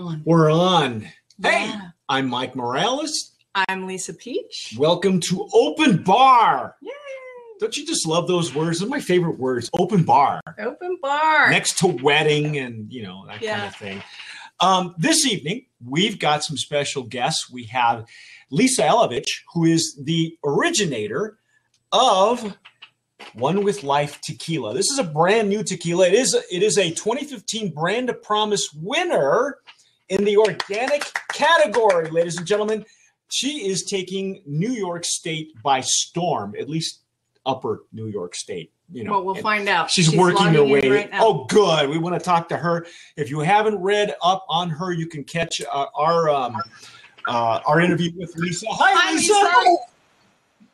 on. We're on. Hey, Yeah. I'm Mike Morales. I'm Lisa Pietsch. Welcome to Open Bar. Yay! Don't you just love those words? Those are my favorite words. Open bar. Open bar. Next to wedding and you know that kind of thing. Um, this evening we've got some special guests. We have Lisa Elovich, who is the originator of One with Life Tequila. This is a brand new tequila. It is it is a 2015 Brand of Promise winner in the organic category, ladies and gentlemen. She is taking New York State by storm, at least upper New York State. You know, well, we'll find out. She's, working her way. right oh, good. We want to talk to her. If you haven't read up on her, you can catch uh, our um, uh, our interview with Lisa. Hi, Hi, Lisa. Lisa.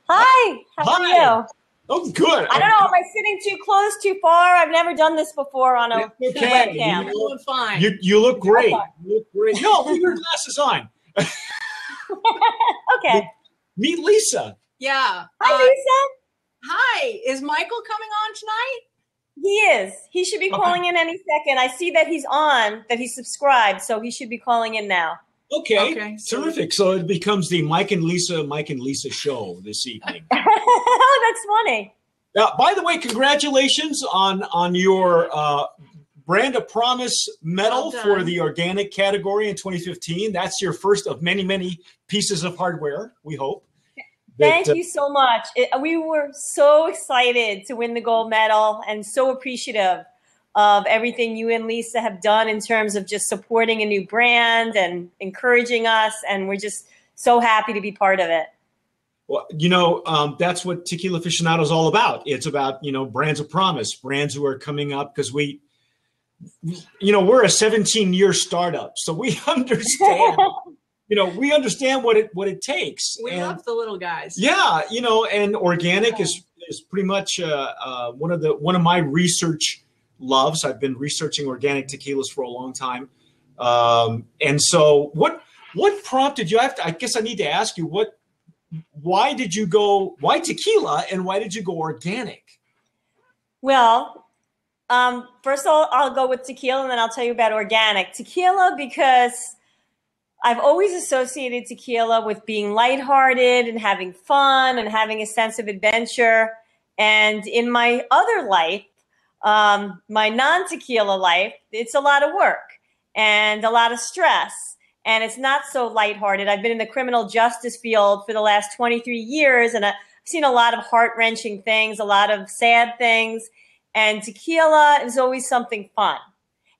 Hi, how are Hi. You? Oh, good. I don't know. Am I sitting too close, too far? I've never done this before on a It's okay. webcam. You're doing fine. You, you look great. You look great. No, leave your glasses on. Okay. Meet Lisa. yeah. Hi, Uh, Lisa. hi. Is Michael coming on tonight? He is. He should be Okay. calling in any second. I see that he's on, that he's subscribed, so he should be calling in now. Okay. Okay, Terrific. So it becomes the Mike and Lisa, Mike and Lisa show this evening. oh, that's funny. Uh, by the way, congratulations on on your uh, brand of promise medal Well for the organic category in 2015. That's your first of many many pieces of hardware. We hope. Thank That, uh, you so much. It, we were so excited to win the gold medal and so appreciative of everything you and Lisa have done in terms of just supporting a new brand and encouraging us. And we're just so happy to be part of it. Well, you know, um, that's what Tequila Aficionado is all about. It's about, you know, brands of promise, brands who are coming up because we, you know, we're a 17 year startup. So we understand, you know, we understand what it, what it takes. We And- love the little guys. yeah, you know, and organic is, is pretty much uh, uh, one of the, one of my research loves. I've been researching organic tequilas for a long time. Um, and so what, what prompted you? I to, I guess I need to ask you what, why did you go why tequila and why did you go organic Well, um, first of all, I'll go with tequila and then I'll tell you about organic. Tequila, because I've always associated tequila with being lighthearted and having fun and having a sense of adventure. And in my other life, um, my non tequila life, it's a lot of work and a lot of stress. And it's not so lighthearted. I've been in the criminal justice field for the last 23 years and I've seen a lot of heart wrenching things, a lot of sad things. And tequila is always something fun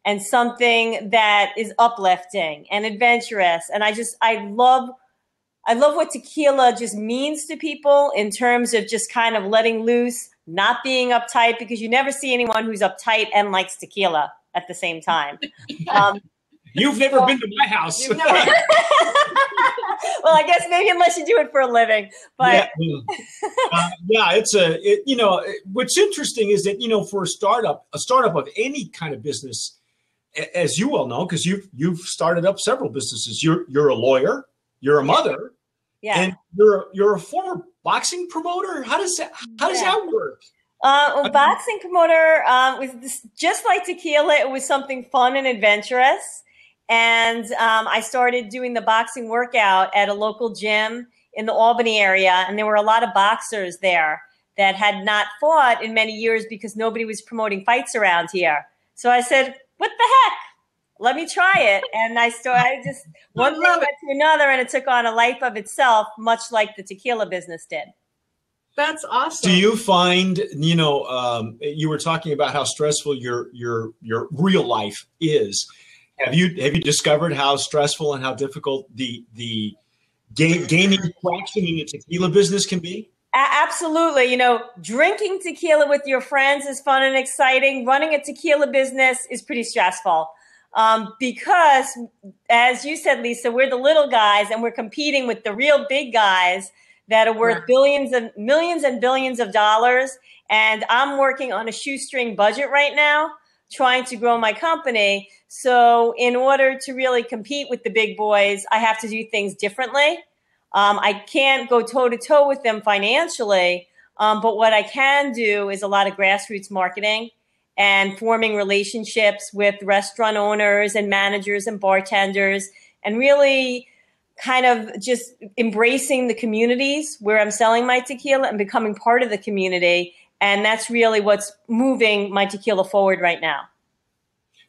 and something that is uplifting and adventurous. And I just, I love, I love what tequila just means to people in terms of just kind of letting loose, not being uptight, because you never see anyone who's uptight and likes tequila at the same time. Um, you've never been to my house well, I guess maybe unless you do it for a living, but yeah, uh, yeah it's a it, you know what's interesting is that you know for a startup a startup of any kind of business a- as you well know because you've you've started up several businesses you're you're a lawyer you're a mother yeah. and you're you're a former boxing promoter how does that how does Yeah. that work Uh, well, boxing promoter um, was this, just like tequila. It was something fun and adventurous, and um, I started doing the boxing workout at a local gym in the Albany area, and there were a lot of boxers there that had not fought in many years because nobody was promoting fights around here. So I said, "What the heck? Let me try it." And I started just one thing love led to another, and it took on a life of itself, much like the tequila business did. That's awesome. do you find you know um, you were talking about how stressful your your your real life is have you have you discovered how stressful and how difficult the the ga- gaining traction in the tequila business can be absolutely. You know, drinking tequila with your friends is fun and exciting. Running a tequila business is pretty stressful. Um, because, as you said, Lisa, we're the little guys and we're competing with the real big guys that are worth Yeah. billions and millions and billions of dollars. And I'm working on a shoestring budget right now, trying to grow my company. So, in order to really compete with the big boys, I have to do things differently. Um, I can't go toe to toe with them financially, um, but what I can do is a lot of grassroots marketing and forming relationships with restaurant owners and managers and bartenders and really kind of just embracing the communities where I'm selling my tequila and becoming part of the community. And that's really what's moving my tequila forward right now.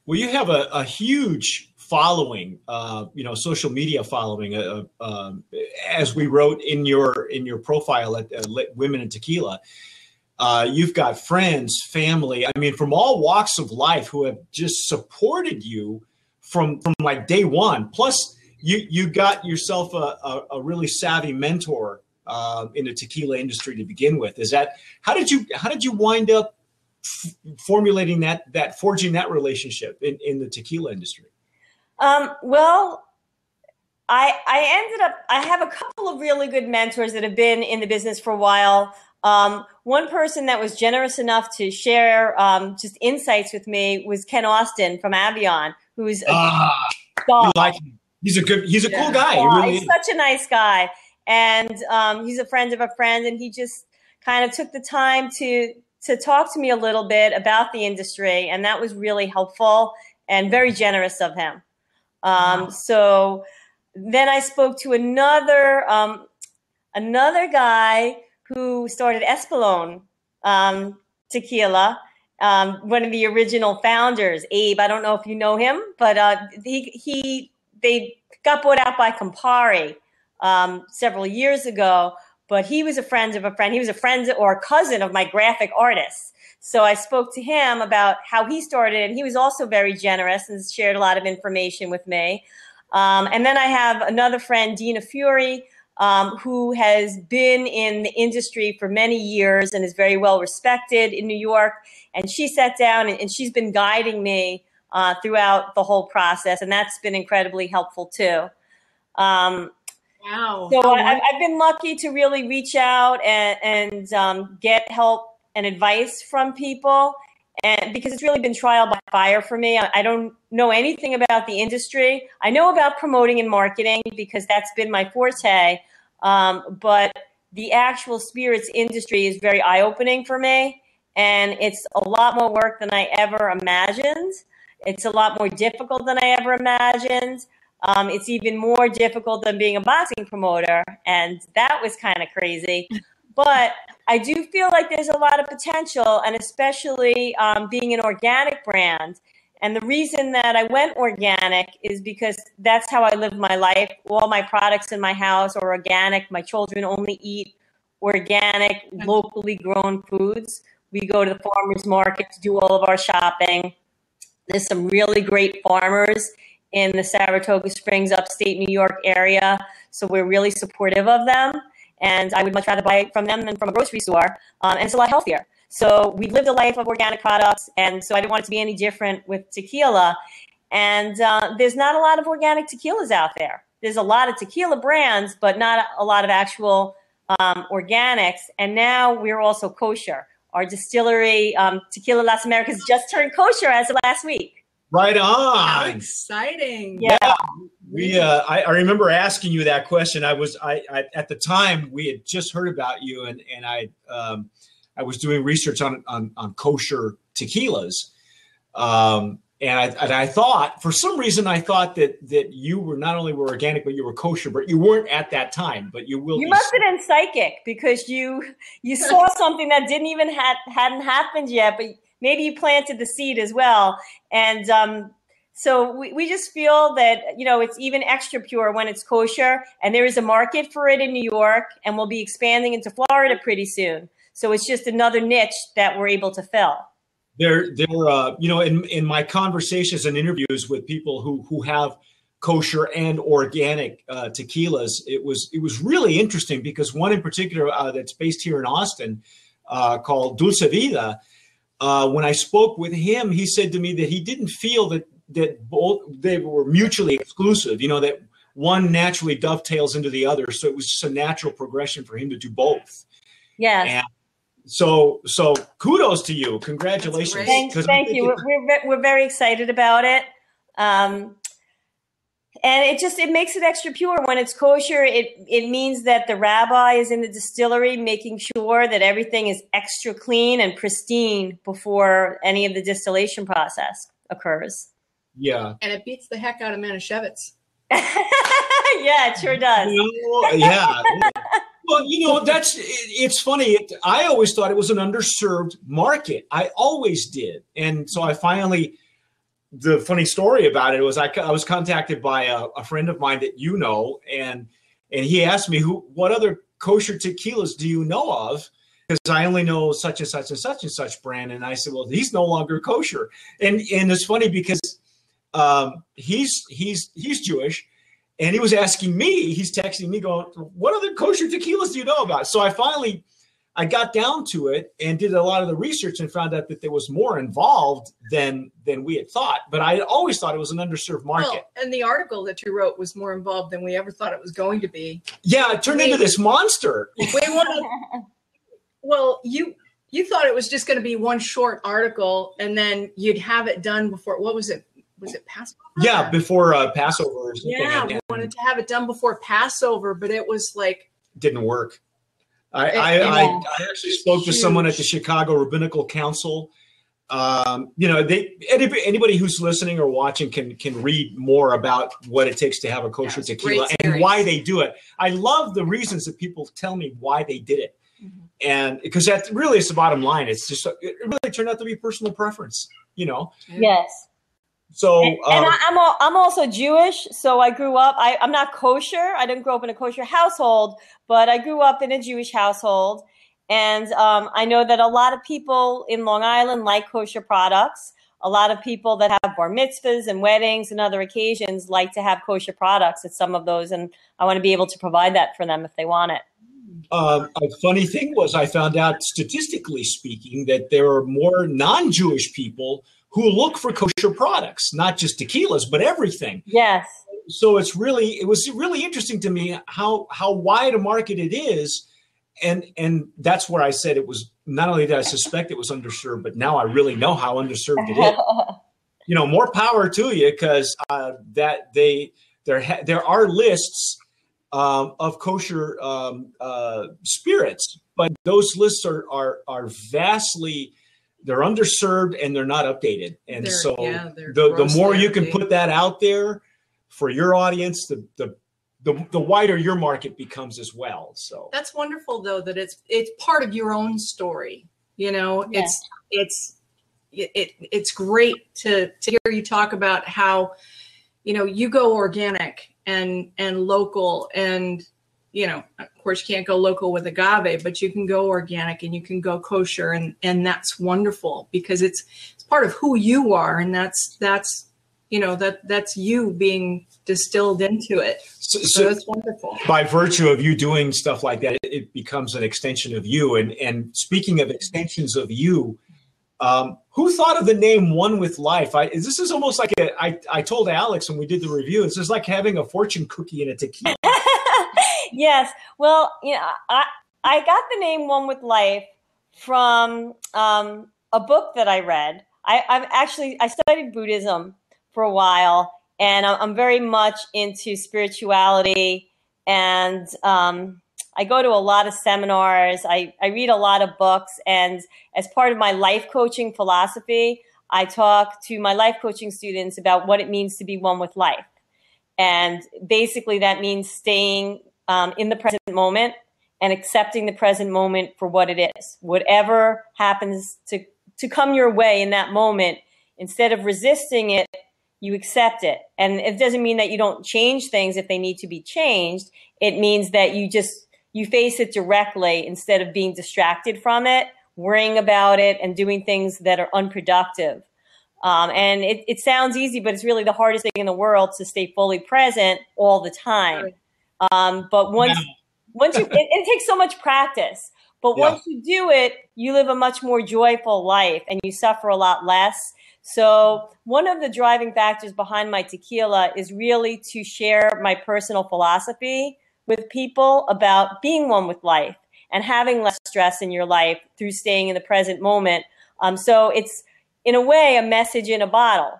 Well, you have a, a huge following, uh, you know, social media following. Uh, uh, as we wrote in your in your profile at Women in Tequila, uh, you've got friends, family. I mean, from all walks of life who have just supported you from from like day one. Plus, you you got yourself a, a, a really savvy mentor uh, in the tequila industry to begin with. Is that how did you how did you wind up f- formulating that that forging that relationship in, in the tequila industry? Um, well, I I ended up I have a couple of really good mentors that have been in the business for a while. Um, one person that was generous enough to share um, just insights with me was Ken Austin from Avion, who's a ah, dog. like he's a good he's a cool guy. Yeah, really he's is. such a nice guy, and um, he's a friend of a friend, and he just kind of took the time to to talk to me a little bit about the industry, and that was really helpful and very generous of him. Um, Wow. So then I spoke to another um, another guy who started Espolon um, Tequila. Um, one of the original founders, Abe. I don't know if you know him, but uh, he he they got bought out by Campari um, several years ago. But he was a friend of a friend. He was a friend or a cousin of my graphic artist. So I spoke to him about how he started, and he was also very generous and shared a lot of information with me. Um, and then I have another friend, Dina Fury, um, who has been in the industry for many years and is very well respected in New York. And she sat down and, and she's been guiding me uh, throughout the whole process, and that's been incredibly helpful too. Um, Wow. so I, I've- I've been lucky to really reach out and, and um, get help and advice from people, and because it's really been trial by fire for me. I, don't know anything about the industry. I know about promoting and marketing because that's been my forte, um, but the actual spirits industry is very eye opening for me, and it's a lot more work than I ever imagined. It's a lot more difficult than I ever imagined. Um, it's even more difficult than being a boxing promoter, and that was kind of crazy. But I do feel like there's a lot of potential, and especially um, being an organic brand. And the reason that I went organic is because that's how I live my life. All my products in my house are organic. My children only eat organic, locally grown foods. We go to the farmers market to do all of our shopping. There's some really great farmers in the Saratoga Springs, upstate New York area. So we're really supportive of them. And I would much rather buy it from them than from a grocery store. Um, and it's a lot healthier. So we've lived a life of organic products. And so I didn't want it to be any different with tequila. And uh, there's not a lot of organic tequilas out there. There's a lot of tequila brands, but not a lot of actual um, organics. And now we're also kosher. Our distillery, um, Tequila Las Americas, just turned kosher as of last week. right How on. exciting. Yeah. We, uh, I, I remember asking you that question. I was, I, I, at the time we had just heard about you, and and I, um, I was doing research on on, on kosher tequilas, um, and I and I thought for some reason I thought that that you were not only were organic but you were kosher, but you weren't at that time. But you will. You must have been psychic because you you saw something that didn't even had hadn't happened yet, but maybe you planted the seed as well. And um, so we, we just feel that you know it's even extra pure when it's kosher, and there is a market for it in New York, and we'll be expanding into Florida pretty soon. So it's just another niche that we're able to fill. They're they're uh, you know in in my conversations and interviews with people who who have kosher and organic uh, tequilas, it was it was really interesting because one in particular uh, that's based here in Austin uh, called Dulce Vida. Uh, when I spoke with him, he said to me that he didn't feel that that both they were mutually exclusive. You know that one naturally dovetails into the other, so it was just a natural progression for him to do both. Yes. And so so kudos to you, congratulations. Thank, thank you. We're, we're, we're very excited about it. Um, and it just it makes it extra pure when it's kosher it it means that the rabbi is in the distillery making sure that everything is extra clean and pristine before any of the distillation process occurs yeah And it beats the heck out of Manischewitz. yeah it sure does You know, yeah. Well, you know, that's it, it's funny. It, I always thought it was an underserved market. I always did. And so I finally, the funny story about it was I, I was contacted by a, a friend of mine that you know, and and he asked me who what other kosher tequilas do you know of? Because I only know such and such and such and such brand. And I said, well, he's no longer kosher. And and it's funny because um, he's he's he's Jewish and he was asking me he's texting me going what other kosher tequilas do you know about so i finally i got down to it and did a lot of the research and found out that there was more involved than than we had thought but i always thought it was an underserved market Well, and the article that you wrote was more involved than we ever thought it was going to be. yeah it turned into this monster We wanted, well, you you thought it was just going to be one short article, and then you'd have it done before. What was it? Was it Passover? yeah before uh, passover Yeah, we wanted to have it done before Passover, but it was like didn't work I, It- I, I, I actually spoke to someone at the Chicago Rabbinical Council. Um, you know, they anybody, anybody who's listening or watching can can read more about what it takes to have a kosher Yeah, tequila and why they do it. I love the reasons that people tell me why they did it, Mhm. and because that really is the bottom line. It's just it really turned out to be personal preference. You know, yes so and, and um, I, I'm al- I'm also Jewish, so I grew up. I, I'm not kosher. I didn't grow up in a kosher household, but I grew up in a Jewish household, and um, I know that a lot of people in Long Island like kosher products. A lot of people that have bar mitzvahs and weddings and other occasions like to have kosher products at some of those, and I want to be able to provide that for them if they want it. um, a funny thing was I found out statistically speaking that there are more non-Jewish people who look for kosher products, not just tequilas, but everything. Yes. So it's really it was really interesting to me how how wide a market it is, and and that's where I said it was not only did I suspect it was underserved, but now I really know how underserved it is. You know, more power to you because uh, that they there ha- there are lists um, of kosher um, uh, spirits, but those lists are are are vastly they're underserved and they're not updated, and They're- so yeah, the the more you can put that out there for your audience, the the the, the wider your market becomes as well. So that's wonderful though that it's it's part of your own story. You know, Yeah. it's it's it, it it's great to to hear you talk about how you know you go organic and and local and you know of course you can't go local with agave but you can go organic and you can go kosher and and that's wonderful because it's it's part of who you are and that's that's you know that that's you being distilled into it so, so so that's wonderful by virtue of you doing stuff like that, it, becomes an extension of you. And and speaking of extensions of you, um, who thought of the name One with Life? I this is almost like a, I I told Alex when we did the review. It's just like having a fortune cookie in a tequila. yes. Well, you know, I I got the name One with Life from um, a book that I read. I, I've actually I studied Buddhism for a while, and I'm, very much into spirituality, and um, I go to a lot of seminars. I, I read a lot of books, and as part of my life coaching philosophy, I talk to my life coaching students about what it means to be one with life. And basically, that means staying um, in the present moment and accepting the present moment for what it is. Whatever happens to, to come your way in that moment, instead of resisting it, you accept it. And it doesn't mean that you don't change things if they need to be changed. It means that you just, you face it directly instead of being distracted from it, worrying about it, and doing things that are unproductive. Um, and it, it sounds easy, but it's really the hardest thing in the world to stay fully present all the time. Um, but once once you, it, it takes so much practice. But Yeah. once you do it, you live a much more joyful life, and you suffer a lot less. So one of the driving factors behind my tequila is really to share my personal philosophy with people about being one with life and having less stress in your life through staying in the present moment. Um, so it's in a way a message in a bottle.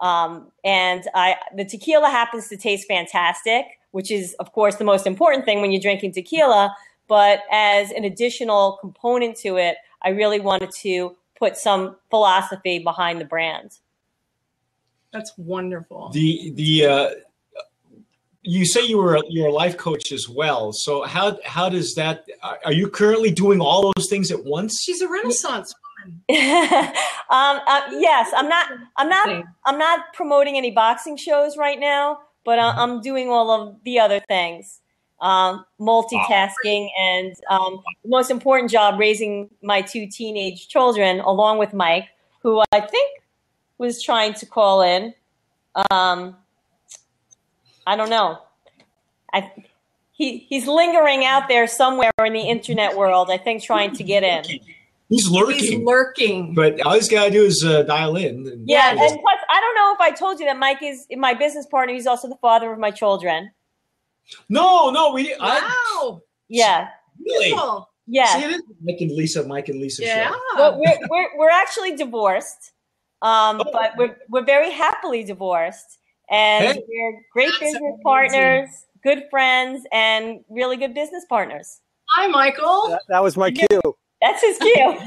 Um, and I, the tequila happens to taste fantastic, which is, of course, the most important thing when you're drinking tequila. But as an additional component to it, I really wanted to put some philosophy behind the brand. That's wonderful. The the uh, you say you were you're a life coach as well. So how how does that? Are you currently doing all those things at once? She's a Renaissance woman. um, uh, yes, I'm not. I'm not. I'm not promoting any boxing shows right now, but uh, I'm doing all of the other things, um, multitasking, and um, the most important job raising my two teenage children, along with Mike, who I think was trying to call in. Um, I don't know. I, he he's lingering out there somewhere in the internet world. I think trying to get in. He's lurking. He's lurking. But all he's got to do is uh, dial in. And yeah, and plus, I don't know if I told you that Mike is my business partner. He's also the father of my children. No, no, we. Wow. I, yeah. Really? Cool. Yeah. See, it is Mike and Lisa, Mike and Lisa yeah. show. Well, we're, we're, we're actually divorced, um, oh. but we're, we're very happily divorced. And hey, we're great business amazing. partners, good friends, and really good business partners. Hi, Michael. That, that was my cue. That's his cue.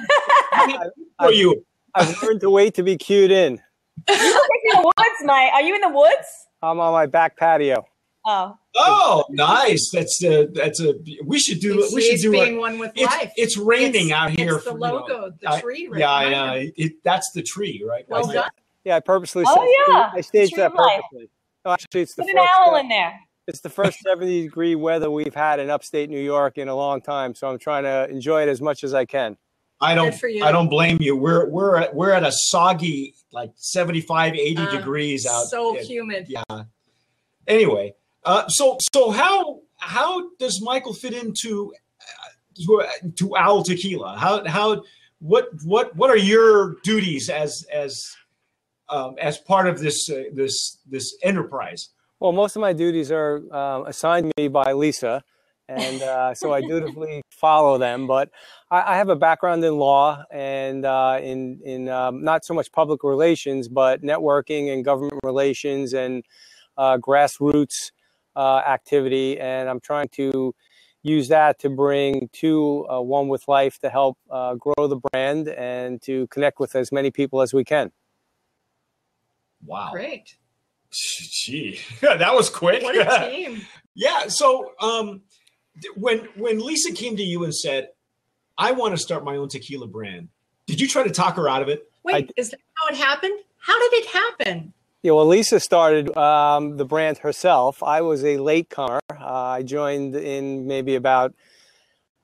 Are you? I've learned to wait to be cued in. You're in the woods, Mike. Are you in the woods? I'm on my back patio. Oh. Oh, nice. That's a that's a. We should do. It's, we should do. being a, one with it's, life. It's raining it's, out here. It's the logo, you know, the tree. I, Right yeah, I know. It, that's the tree, right? Well I, done. Yeah, I purposely. Oh yeah, I staged that purposely. No, actually, it's the Put first. an owl in there. It's the first 70 degree weather we've had in upstate New York in a long time, so I'm trying to enjoy it as much as I can. I don't. I don't blame you. We're we're at, we're at a soggy like 75, 80 Uh, degrees out. So Yeah, humid. Yeah. Anyway, uh, so so how how does Michael fit into uh, to, to Owl Tequila? How how what what what are your duties as as um, as part of this uh, this this enterprise? Well, most of my duties are um, assigned me by Lisa, and uh, so I dutifully follow them. But I, I, have a background in law and uh, in in um, not so much public relations, but networking and government relations and uh, grassroots uh, activity. And I'm trying to use that to bring to uh, One with Life to help uh, grow the brand and to connect with as many people as we can. Wow. Great. Gee, that was quick. What a team. yeah. So um, when when Lisa came to you and said, "I want to start my own tequila brand," did you try to talk her out of it? Wait, I- is that how it happened? How did it happen? Yeah, well, Lisa started um, the brand herself. I was a latecomer. Uh, I joined in maybe about,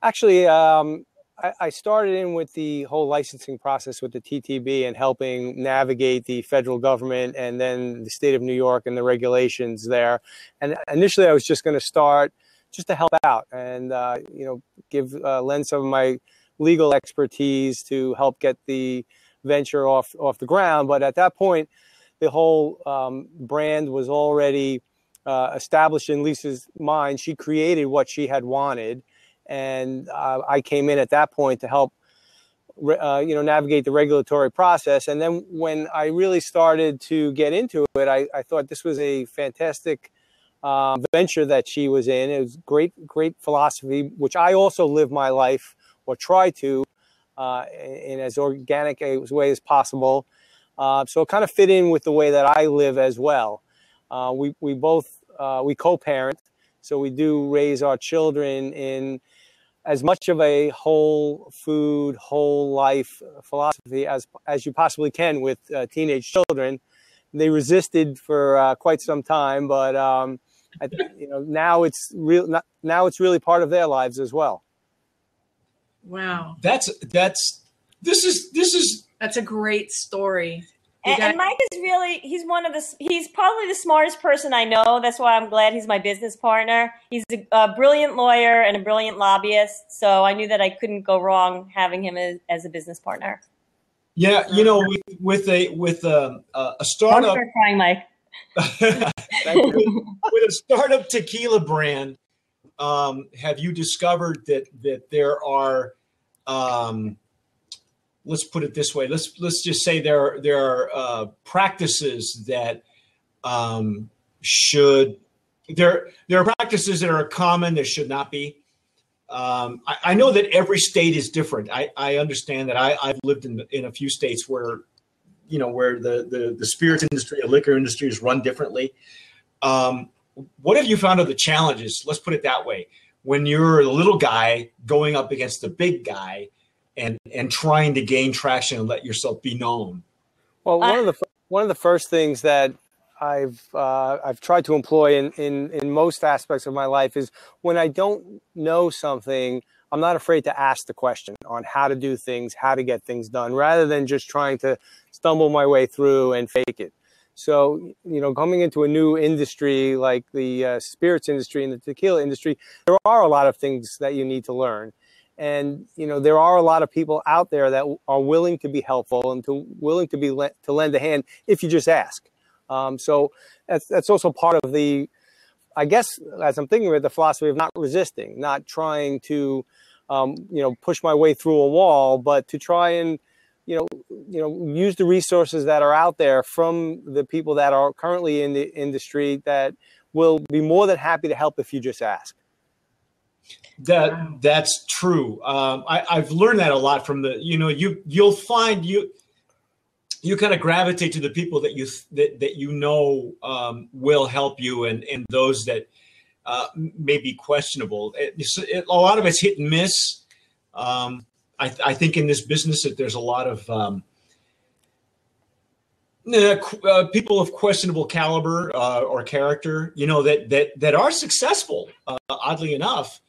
actually, um, I, started in with the whole licensing process with the TTB and helping navigate the federal government and then the state of New York and the regulations there. And initially, I was just going to start just to help out and uh, you know give uh, lend some of my legal expertise to help get the venture off off the ground. But at that point, the whole um, brand was already uh, established in Lisa's mind. She created what she had wanted, and uh, I came in at that point to help, uh, you know, navigate the regulatory process. And then when I really started to get into it, I, I thought this was a fantastic um, venture that she was in. It was great, great philosophy, which I also live my life or try to uh, in as organic a way as possible. Uh, so it kind of fit in with the way that I live as well. Uh, we we both uh, we co-parent, so we do raise our children in as much of a whole food, whole life philosophy as as you possibly can with uh, teenage children. They resisted for uh, quite some time, but um, I, you know now it's real. Now it's really part of their lives as well. Wow, That's that's this is this is that's a great story. You And, and Mike is really, he's one of the, he's probably the smartest person I know. That's why I'm glad he's my business partner. He's a, a brilliant lawyer and a brilliant lobbyist. So I knew that I couldn't go wrong having him as, as a business partner. yeah. You know, with, with a with a a Don't startup start crying, Mike. with, with a startup tequila brand, um, have you discovered that that there are um, let's put it this way. Let's let's just say there are, there are uh, practices that um, should there there are practices that are common that should not be. Um, I, I, know that every state is different. I, I understand that. I, I've lived in in a few states where you know where the the, the spirits industry, the liquor industry is run differently. Um, what have you found are the challenges? Let's put it that way. When you're the little guy going up against the big guy, and and trying to gain traction and let yourself be known. Well, one of the one of the first things that I've uh, I've tried to employ in, in in most aspects of my life is when I don't know something, I'm not afraid to ask the question on how to do things, how to get things done, rather than just trying to stumble my way through and fake it. So, you know, coming into a new industry like the uh, spirits industry and the tequila industry, there are a lot of things that you need to learn. And, you know, there are a lot of people out there that are willing to be helpful and to willing to be to lend a hand if you just ask. Um, so that's, that's also part of the, I guess, as I'm thinking about the philosophy of not resisting, not trying to, um, you know, push my way through a wall, but to try and, you know, you know, use the resources that are out there from the people that are currently in the industry that will be more than happy to help if you just ask. That that's true. Um, I, I've learned that a lot from the. You know, you you'll find you you kind of gravitate to the people that you that, that you know um, will help you, and and those that uh, may be questionable. It, it, a lot of it's hit and miss. Um, I, I, think in this business that there's a lot of um, uh, people of questionable caliber uh, or character, you know, that that that are successful, uh, oddly enough,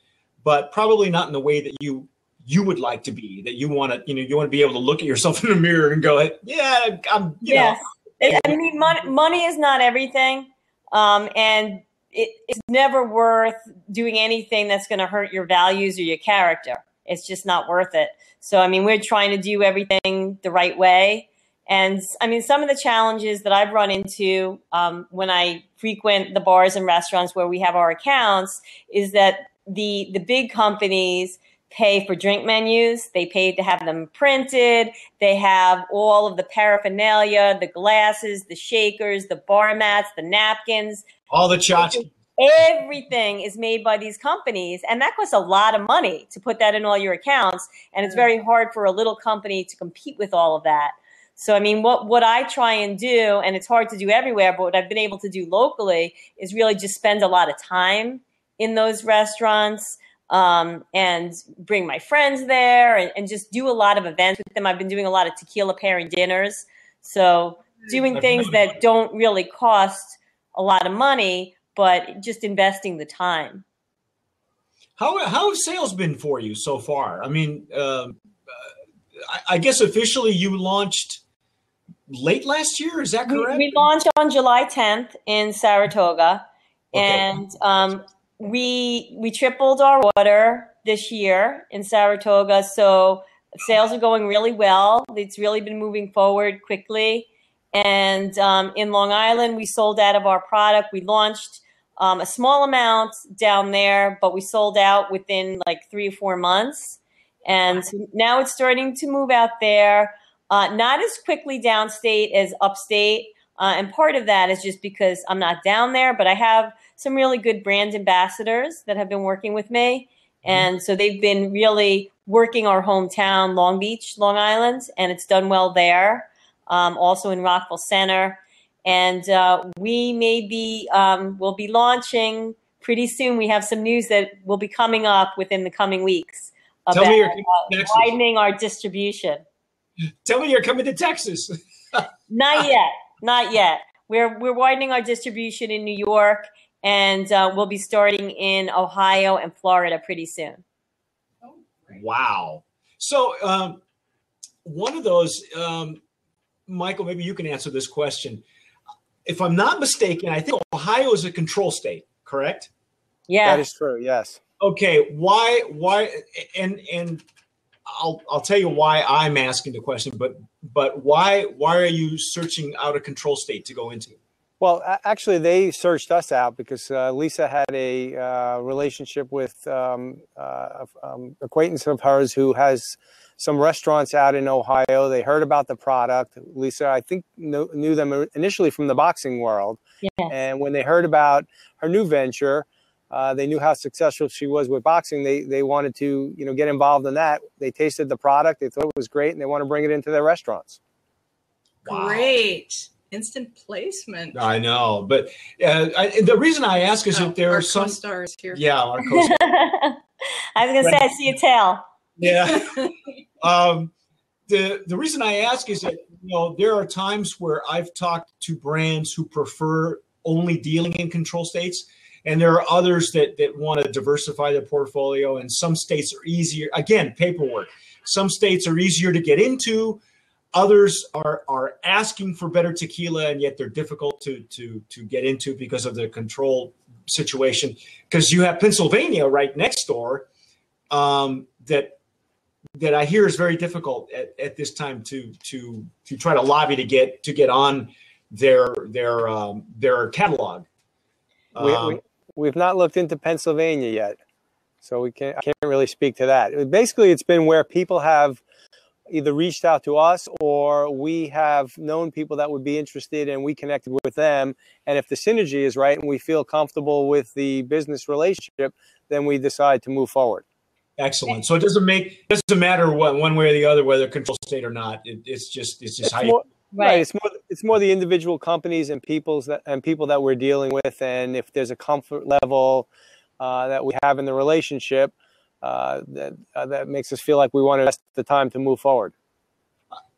but probably not in the way that you you would like to be. That you want to, you know, you want to be able to look at yourself in the mirror and go, "Yeah, I'm." yes, know. I mean, money, money is not everything, um, and it, it's never worth doing anything that's going to hurt your values or your character. It's just not worth it. So, I mean, we're trying to do everything the right way. And I mean, some of the challenges that I've run into um, when I frequent the bars and restaurants where we have our accounts is that the the big companies pay for drink menus. They pay to have them printed. They have all of the paraphernalia, the glasses, the shakers, the bar mats, the napkins, all the tchotchkes. Everything is made by these companies, and that costs a lot of money to put that in all your accounts. And it's very hard for a little company to compete with all of that. So, I mean, what, what I try and do, and it's hard to do everywhere, but what I've been able to do locally is really just spend a lot of time in those restaurants um, and bring my friends there and, and, just do a lot of events with them. I've been doing a lot of tequila pairing dinners. So, doing things that don't really cost a lot of money, but just investing the time. How how have sales been for you so far? I mean, uh, I, I, guess officially you launched late last year. Is that correct? We, we launched on July 10th in Saratoga, okay. and um, we we tripled our order this year in Saratoga. So sales are going really well. It's really been moving forward quickly. And um, in Long Island, we sold out of our product. We launched um, a small amount down there, but we sold out within like three or four months. And now it's starting to move out there, uh, not as quickly downstate as upstate. Uh, and part of that is just because I'm not down there, but I have some really good brand ambassadors that have been working with me. Mm-hmm. And so they've been really working our hometown, Long Beach, Long Island, and it's done well there. Um, also in Rockville Centre and uh, we may be um, we'll be launching pretty soon. We have some news that will be coming up within the coming weeks about uh, widening our distribution. Tell me you're coming to Texas. not yet, not yet. We're we're widening our distribution in New York, and uh, we'll be starting in Ohio and Florida pretty soon. Wow! So um, one of those, um, Michael, maybe you can answer this question if I'm not mistaken, I think Ohio is a control state, correct? Yeah, that is true. Yes. Okay. Why? Why? And and I'll I'll tell you why I'm asking the question. But but why why are you searching out a control state to go into? Well, actually, they searched us out because uh, Lisa had a uh, relationship with um, uh, um, acquaintance of hers who has some restaurants out in Ohio. They heard about the product. Lisa, I think, knew, knew them initially from the boxing world. Yeah. And when they heard about her new venture, uh, they knew how successful she was with boxing. They they wanted to you know get involved in that. They tasted the product. They thought it was great, and they want to bring it into their restaurants. Wow. Great. Instant placement. I know, but uh, I, the reason I ask is Oh, that there our are some. co-stars here. Yeah, our co I was gonna say I see a tail. Yeah. um, the the reason I ask is that you know there are times where I've talked to brands who prefer only dealing in control states, and there are others that that want to diversify their portfolio. And some states are easier. Again, paperwork. Some states are easier to get into. Others are are asking for better tequila, and yet they're difficult to to to get into because of the control situation. Because you have Pennsylvania right next door, um, that that I hear is very difficult at, at this time to to to try to lobby to get to get on their their um, their catalog. We, Um, we, we've not looked into Pennsylvania yet, so we can't I can't really speak to that. Basically, it's been where people have either reached out to us or we have known people that would be interested and we connected with them. And if the synergy is right and we feel comfortable with the business relationship, then we decide to move forward. excellent. So it doesn't make doesn't matter what one way or the other whether control state or not. It, it's just it's just It's how you right. Right. It's more it's more the individual companies and people's that and people that we're dealing with, and if there's a comfort level uh, that we have in the relationship, uh, that uh, that makes us feel like we want to invest the time to move forward.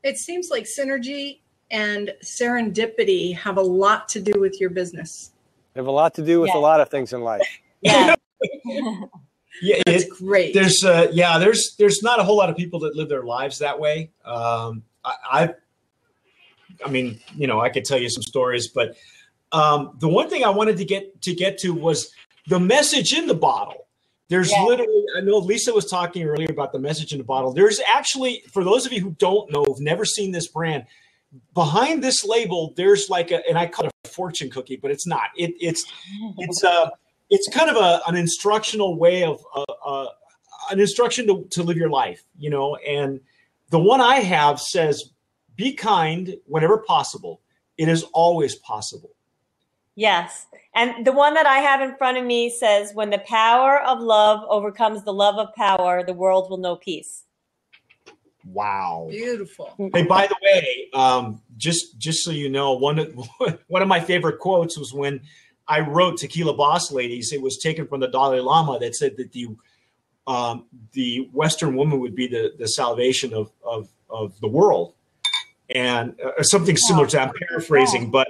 It seems like synergy and serendipity have a lot to do with your business. They have a lot to do with Yeah. a lot of things in life. Yeah. yeah. That's It, great. there's uh, yeah there's there's not a whole lot of people that live their lives that way. Um, I, I I mean you know I could tell you some stories, but um, the one thing I wanted to get to get to was the message in the bottle. There's Yeah. literally I know Lisa was talking earlier about the message in the bottle. There's actually for those of you who don't know, who've never seen this brand, behind this label there's like a and I call it a fortune cookie, but it's not. It, it's it's a it's kind of a, an instructional way of uh, uh, an instruction to, to live your life you know and the one i have says be kind whenever possible it is always possible Yes. And the one that I have in front of me says, when the power of love overcomes the love of power, the world will know peace. wow Beautiful. hey by the way um, just just so you know one of, one of my favorite quotes was when i wrote tequila boss ladies it was taken from the dalai lama that said that the um, the western woman would be the, the salvation of, of, of the world and uh, something similar to that. i'm paraphrasing but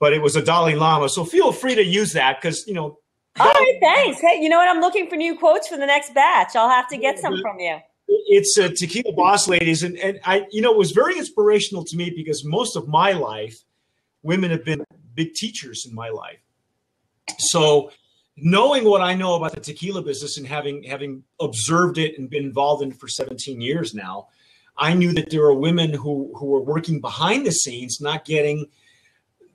but it was a dalai lama so feel free to use that because you know All right, thanks. Hey, you know what? I'm looking for new quotes for the next batch. I'll have to get some from you. it's a tequila boss ladies and, and i you know it was very inspirational to me because most of my life women have been big teachers in my life so knowing what i know about the tequila business and having having observed it and been involved in it for 17 years now i knew that there are women who who were working behind the scenes not getting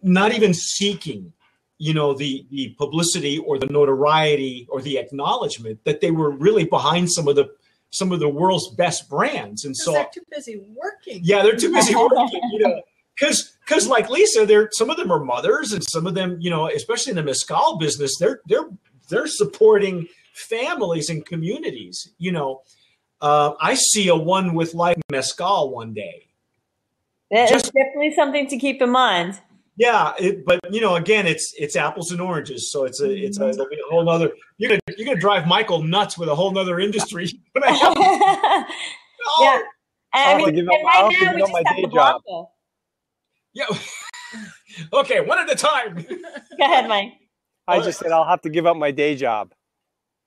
not even seeking you know the the publicity or the notoriety or the acknowledgement that they were really behind some of the some of the world's best brands and so they're too busy working. yeah they're too busy working you know because because like lisa they're some of them are mothers and some of them you know especially in the mescal business they're they're they're supporting families and communities you know uh, i see a one with life mescal one day It's Just- definitely something to keep in mind. Yeah it, but you know again it's it's apples and oranges so it's a it's a, mm-hmm. it'll be a whole other. you're gonna you're gonna drive michael nuts with a whole other industry But yeah. oh, I I'll mean, give up- right give now we just my have the job. Blanco. yeah okay one at a time Go ahead, Mike. I just said I'll have to give up my day job.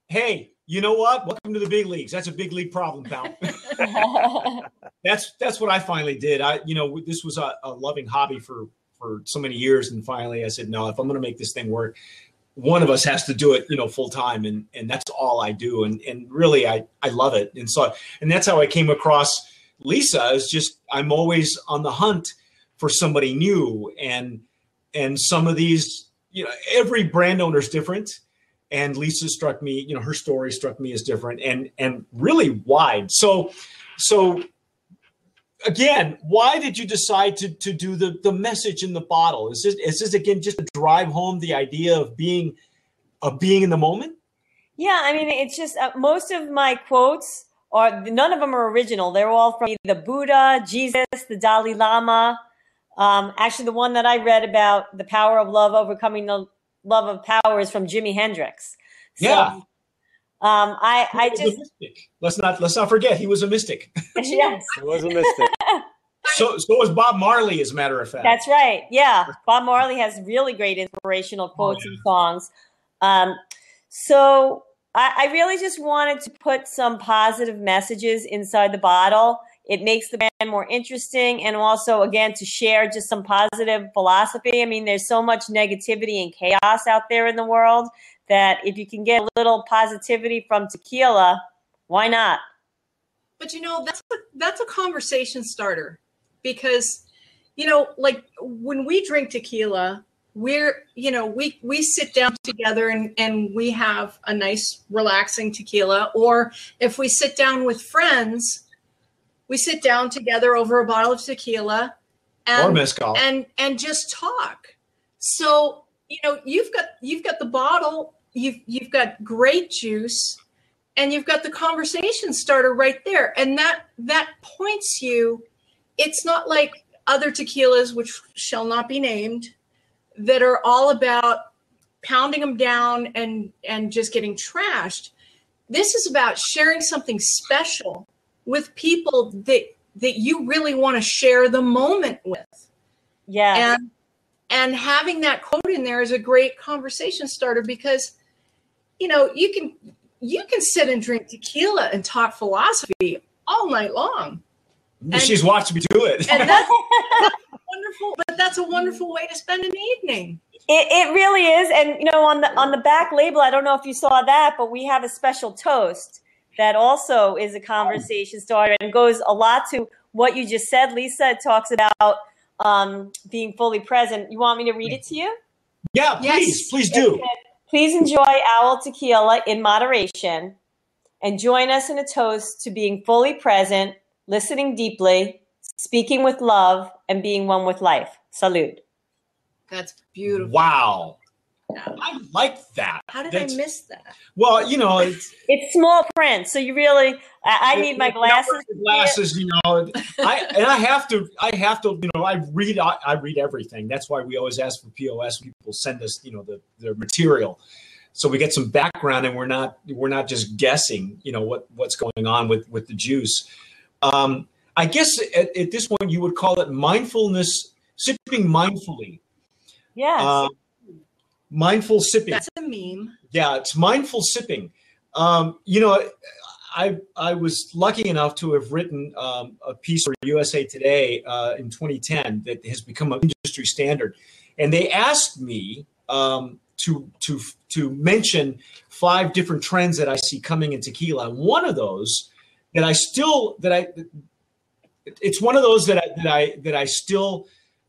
hey, you know what? Welcome to the big leagues. That's a big league problem, pal. that's that's what I finally did. I, you know, this was a, a loving hobby for for so many years, and finally I said, no, if I'm going to make this thing work, one of us has to do it, you know, full time, and and that's all I do, and and really I I love it, and so and that's how I came across Lisa. Is just I'm always on the hunt for somebody new, and and some of these, you know, every brand owner is different and Lisa struck me, you know, her story struck me as different and and really wide. So so again, why did you decide to to do the the message in the bottle? Is this is this again just to drive home the idea of being of being in the moment? Yeah, I mean, it's just uh, most of my quotes are none of them are original. They're all from the Buddha, Jesus, the Dalai Lama. Um, actually, the one that I read about the power of love overcoming the love of power is from Jimi Hendrix. So, Yeah. Um, I, I He was a just mystic. let's not let's not forget he was a mystic. yes, It was a mystic. so so was Bob Marley, as a matter of fact. that's right. Yeah, Bob Marley has really great inspirational quotes yeah. and songs. Um, so I, I really just wanted to put some positive messages inside the bottle. It makes the band more interesting, and also again to share just some positive philosophy. I mean, there's so much negativity and chaos out there in the world that if you can get a little positivity from tequila, why not? But you know, that's a, that's a conversation starter because you know, like when we drink tequila, we're you know we we sit down together and and we have a nice relaxing tequila, or if we sit down with friends, we sit down together over a bottle of tequila, and or mezcal. and and just talk. So you know you've got you've got the bottle, you've you've got great juice, and you've got the conversation starter right there, and that that points you. It's not like other tequilas, which shall not be named, that are all about pounding them down and and just getting trashed. This is about sharing something special with people that that you really want to share the moment with Yeah. and and having that quote in there is a great conversation starter because you know you can you can sit and drink tequila and talk philosophy all night long She's watched me do it. and that's wonderful but that's a wonderful way to spend an evening It, it really is, and you know, on the on the back label, I don't know if you saw that, but we have a special toast that also is a conversation starter and goes a lot to what you just said, Lisa. It talks about um, being fully present. You want me to read it to you? yeah, Yes. please, please do. Please enjoy Owl Tequila in moderation, and join us in a toast to being fully present, listening deeply, speaking with love, and being one with life. Salute. that's beautiful Wow. I like that. how did That's- i miss that Well, you know, it's, It's small print, so you really. I, I need my glasses. Glasses, you know. I and I have to. I have to. You know, I read. I, I read everything. That's why we always ask for POS. People send us, you know, the their material, so we get some background, and we're not we're not just guessing. You know what what's going on with with the juice. Um, I guess at, at this point you would call it mindfulness, sipping mindfully. Yes. Uh, mindful sipping. that's a meme Yeah, it's mindful sipping. Um, you know, I I was lucky enough to have written um, a piece for USA Today uh, in 2010 that has become an industry standard, and they asked me um, to to to mention five different trends that I see coming in tequila. One of those that I still that I it's one of those that I that I that I still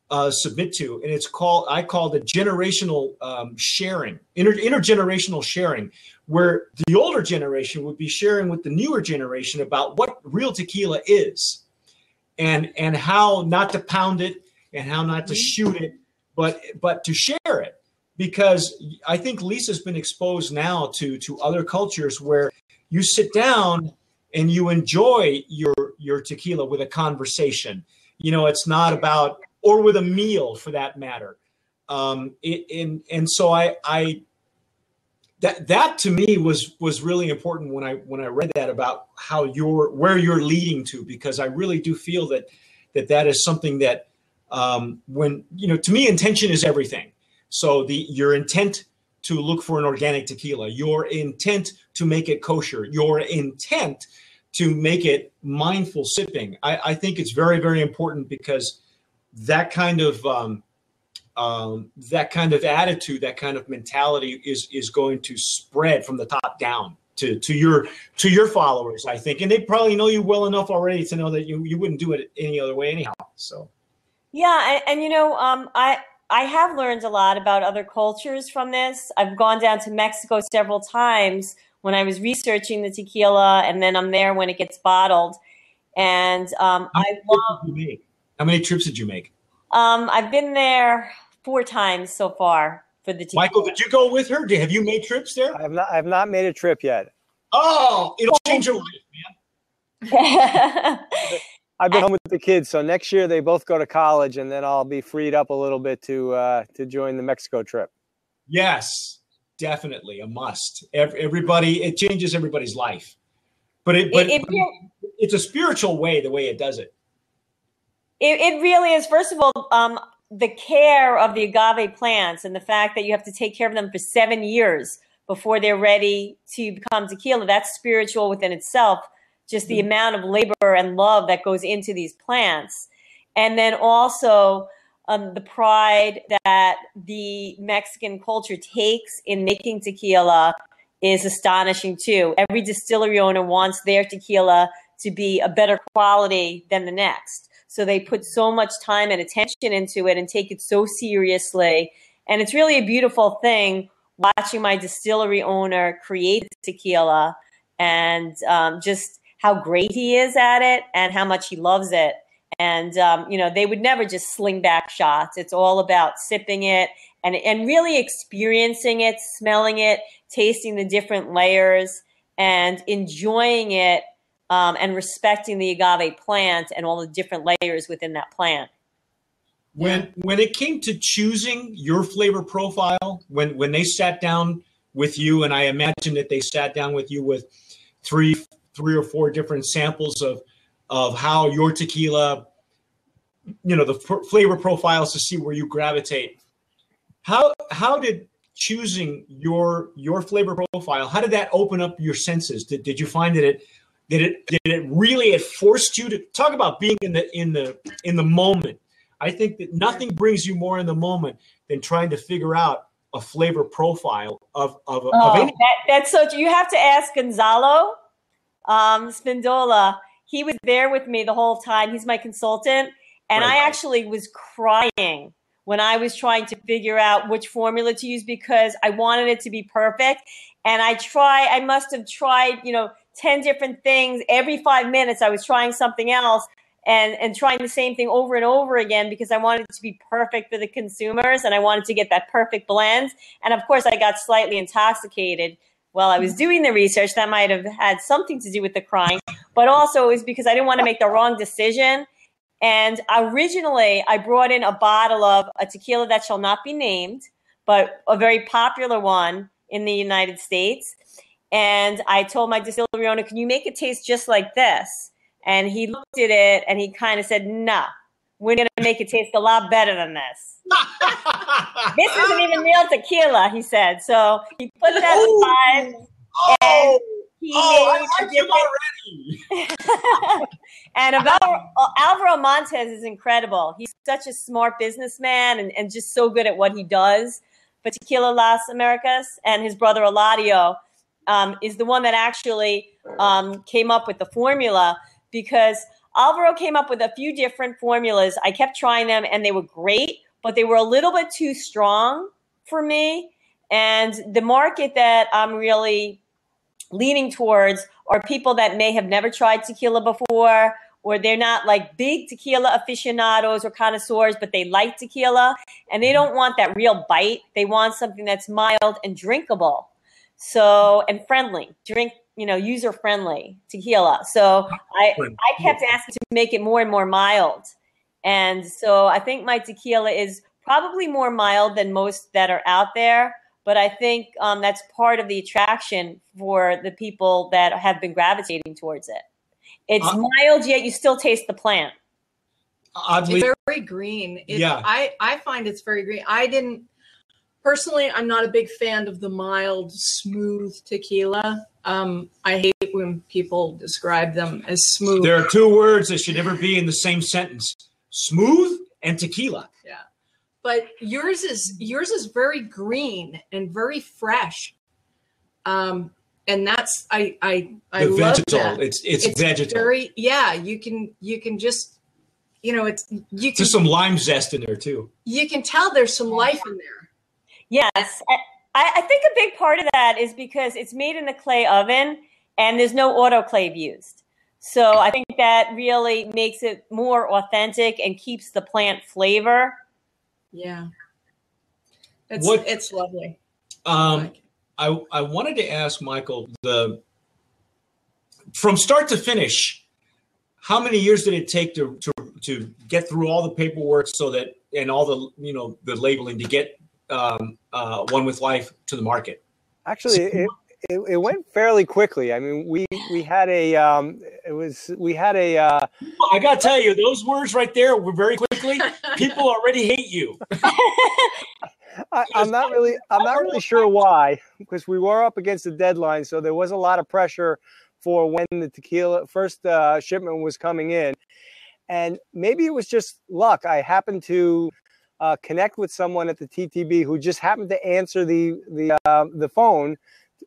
uh, submit to, and it's called I call it generational um, sharing, inter, intergenerational sharing, where the older generation would be sharing with the newer generation about what real tequila is, and and how not to pound it and how not to shoot it, but but to share it, because I think Lisa's been exposed now to to other cultures where you sit down and you enjoy your your tequila with a conversation. You know, it's not about or with a meal for that matter. Um, and and so I I that that to me was was really important when I when I read that about how you're where you're leading to because I really do feel that that that is something that um, when you know to me intention is everything. So the your intent to look for an organic tequila, your intent to make it kosher, your intent to make it mindful sipping. I, I think it's very very important because that kind of um, um, that kind of attitude, that kind of mentality is is going to spread from the top down to to your to your followers. I think, and they probably know you well enough already to know that you you wouldn't do it any other way anyhow. So Yeah, and, and you know, um, I I have learned a lot about other cultures from this. I've gone down to Mexico several times when I was researching the tequila, and then I'm there when it gets bottled. And um, I love. Trips did you make? How many trips did you make? Um, I've been there four times so far for the tequila. Michael, did you go with her? Did, have you made trips there? I have not. I have not made a trip yet. Oh, it'll change your life, man. I've been home with the kids, so next year they both go to college, and then I'll be freed up a little bit to uh, to join the Mexico trip. Yes, definitely a must. Everybody, it changes everybody's life, but it, but it, it, it's a spiritual way. The way it does it. It, it really is. First of all, um, the care of the agave plants and the fact that you have to take care of them for seven years before they're ready to become tequila, that's spiritual within itself. Just the amount of labor and love that goes into these plants. And then also um, the pride that the Mexican culture takes in making tequila is astonishing too. Every distillery owner wants their tequila to be a better quality than the next. So they put so much time and attention into it and take it so seriously. And it's really a beautiful thing watching my distillery owner create tequila and um, just how great he is at it and how much he loves it. And, um, you know, they would never just sling back shots. It's all about sipping it and, and really experiencing it, smelling it, tasting the different layers and enjoying it um, and respecting the agave plant and all the different layers within that plant. When when it came to choosing your flavor profile, when when they sat down with you, and I imagine that they sat down with you with three three or four different samples of of how your tequila, you know, the f- flavor profiles to see where you gravitate. How how did choosing your your flavor profile how did that open up your senses did, did you find that it did it did it really it forced you to talk about being in the in the in the moment i think that nothing brings you more in the moment than trying to figure out a flavor profile of of, of Oh, any that, that's so. You have to ask Gonzalo um, Spindola. He was there with me the whole time. He's my consultant, and Right. I actually was crying when I was trying to figure out which formula to use because I wanted it to be perfect. And I try. I must have tried, you know, ten different things every five minutes. I was trying something else. And, and trying the same thing over and over again because I wanted it to be perfect for the consumers and I wanted to get that perfect blend. And of course, I got slightly intoxicated while I was mm-hmm. doing the research. That might have had something to do with the crying, but also it was because I didn't want to make the wrong decision. And originally, I brought in a bottle of a tequila that shall not be named, but a very popular one in the United States. And I told my distillery owner, Can you make it taste just like this? And he looked at it and he kind of said, No, we're going to make it taste a lot better than this. This isn't even real tequila, he said. So he put that aside. oh, He oh i made like him already and Alvaro, Alvaro Montez is incredible. He's such a smart businessman and, and just so good at what he does for Tequila Las Americas. And his brother Eladio um, is the one that actually um, came up with the formula because Alvaro came up with a few different formulas. I kept trying them and they were great, but they were a little bit too strong for me. And the market that I'm really leaning towards are people that may have never tried tequila before or they're not like big tequila aficionados or connoisseurs but they like tequila and they don't want that real bite they want something that's mild and drinkable so and friendly drink you know user friendly tequila so i i kept asking to make it more and more mild and so i think my tequila is probably more mild than most that are out there but I think um, that's part of the attraction for the people that have been gravitating towards it. It's Uh, mild, yet you still taste the plant. oddly It's very green. It, Yeah. I, I find it's very green. I didn't personally, I'm not a big fan of the mild, smooth tequila. Um, I hate when people describe them as smooth. there are two words that should never be in the same sentence smooth and tequila Yeah, but yours is yours is very green and very fresh. Um, and that's I I I the love vegetal that. it's it's, vegetal very yeah. You can you can just you know it's you can just some lime zest in there too you can tell there's some life in there. Yes. I, I think a big part of that is because it's made in a clay oven and there's no autoclave used. So I think that really makes it more authentic and keeps the plant flavor. Yeah. It's What- it's lovely. Um, I I wanted to ask Michael the from start to finish, how many years did it take to to to get through all the paperwork so that and all the you know the labeling to get um, uh, one with life to the market? Actually, it, it, it went fairly quickly. I mean, we we had a um, it was we had a uh, I got to tell you, those words right there were very quickly. People already hate you. I, I'm not really I'm not really sure why because we were up against the deadline, so there was a lot of pressure for when the tequila first uh, shipment was coming in, and maybe it was just luck. I happened to uh, connect with someone at the TTB who just happened to answer the the uh, the phone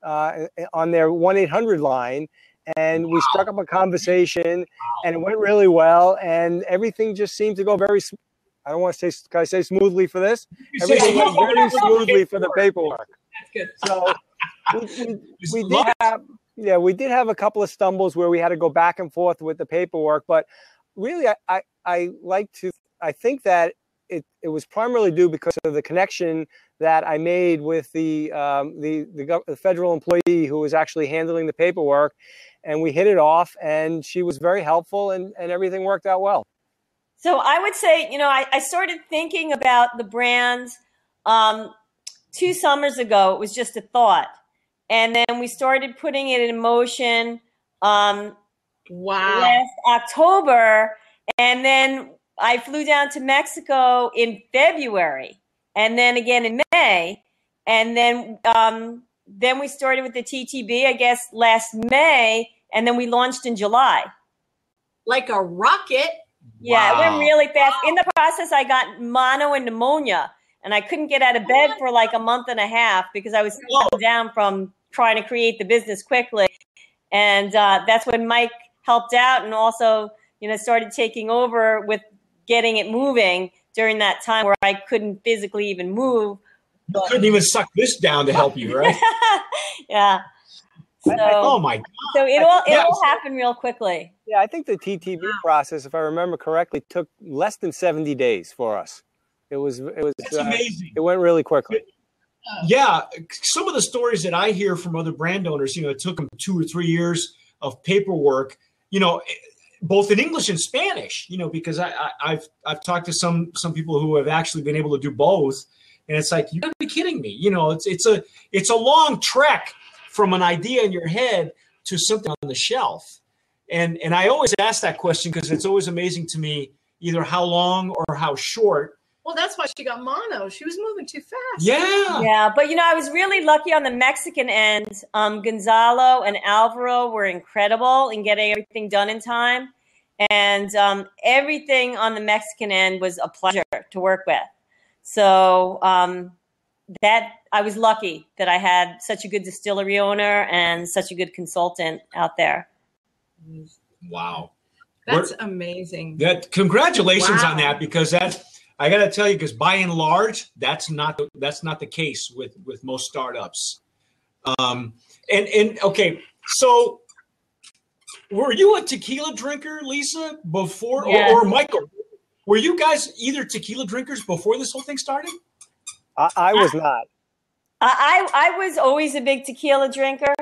uh, on their one eight hundred line, and we struck up a conversation, and it went really well, and everything just seemed to go very. I don't want to say, can I say smoothly for this? You Everything went very smoothly for the paperwork. That's good. So we, we, we did have, yeah, we did have a couple of stumbles where we had to go back and forth with the paperwork, but really, I, I, I like to, I think that it, it was primarily due because of the connection that I made with the, um, the, the, gov- the federal employee who was actually handling the paperwork. And we hit it off, and she was very helpful, and, and everything worked out well. So I would say, you know, I, I started thinking about the brand um, two summers ago. It was just a thought. And then we started putting it in motion um, Wow. last October. And then I flew down to Mexico in February and then again in May. And then um, then we started with the TTB, I guess, last May. And then we launched in July. Like a rocket. Yeah, it went really fast. In the process, I got mono and pneumonia, and I couldn't get out of bed for like a month and a half because I was Whoa. down from trying to create the business quickly. And uh, that's when Mike helped out and also, you know, started taking over with getting it moving during that time where I couldn't physically even move. You couldn't even suck this down to help you, right? yeah. So, oh my God. so it all it Yeah. all happened real quickly. Yeah, I think the TTB process, if I remember correctly, took less than 70 days for us. It was, it was, That's uh, amazing. it went really quickly. Yeah, some of the stories that I hear from other brand owners, you know, it took them two or three years of paperwork, you know, both in English and Spanish, you know, because I, I, I've I've talked to some some people who have actually been able to do both, and it's like you gotta be kidding me, you know, it's it's a it's a long trek from an idea in your head to something on the shelf, and and I always ask that question because it's always amazing to me either how long or how short. Well, that's why she got mono. She was moving too fast. Yeah, Yeah, but you know, I was really lucky on the Mexican end. Um, Gonzalo and Alvaro were incredible in getting everything done in time. And um, everything on the Mexican end was a pleasure to work with. So um, that I was lucky that I had such a good distillery owner and such a good consultant out there. wow. That's amazing. That congratulations Wow. on that because that I got to tell you because by and large that's not that's not the case with with most startups. Um, and and okay, so were you a tequila drinker, Lisa, before Yes. or, or Michael? Were you guys either tequila drinkers before this whole thing started? I, I was not. I, I I was always a big tequila drinker.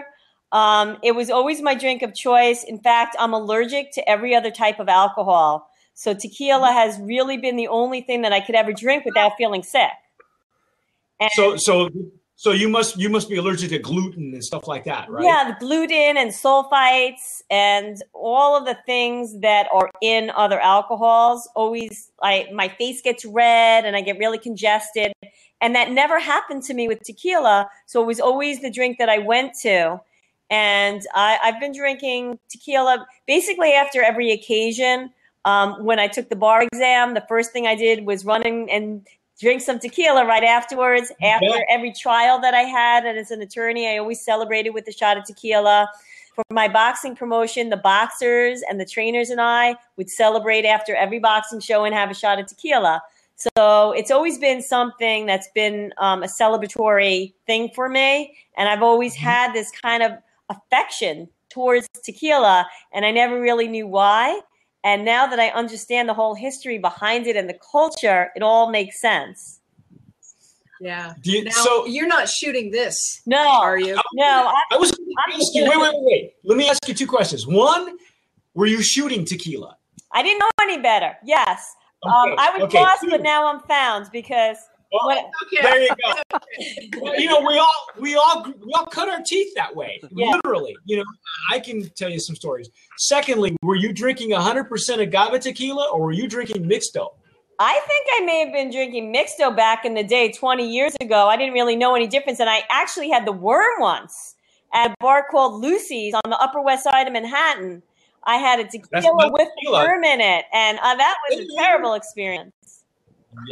Um, it was always my drink of choice. In fact, I'm allergic to every other type of alcohol. So tequila has really been the only thing that I could ever drink without feeling sick. And So so so you must you must be allergic to gluten and stuff like that, right? yeah, the gluten and sulfites and all of the things that are in other alcohols. Always, I my face gets red and I get really congested, and that never happened to me with tequila. So it was always the drink that I went to, and I, I've been drinking tequila basically after every occasion. Um, when I took the bar exam, the first thing I did was running and drink some tequila right afterwards. After Yeah. every trial that I had, and as an attorney, I always celebrated with a shot of tequila. For my boxing promotion, the boxers and the trainers and I would celebrate after every boxing show and have a shot of tequila. So it's always been something that's been um, a celebratory thing for me, and I've always had this kind of affection towards tequila, and I never really knew why. And now that I understand the whole history behind it and the culture, it all makes sense. Yeah. You, Now so you're not shooting this, No, are you? no, I, I was gonna ask you, wait, wait, wait, wait. Let me ask you two questions. One, were you shooting tequila? I didn't know any better. Yes, um, Okay, I was okay. lost, but now I'm found because Well, Okay. There you go. Well, you know, we all we all we all cut our teeth that way, Yeah. literally. You know, I can tell you some stories. Secondly, were you drinking 100% agave tequila or were you drinking mixto? I think I may have been drinking mixto back in the day, 20 years ago. I didn't really know any difference. And I actually had the worm once at a bar called Lucy's on the Upper West Side of Manhattan. I had a tequila with tequila. worm in it. And uh, that was a terrible experience.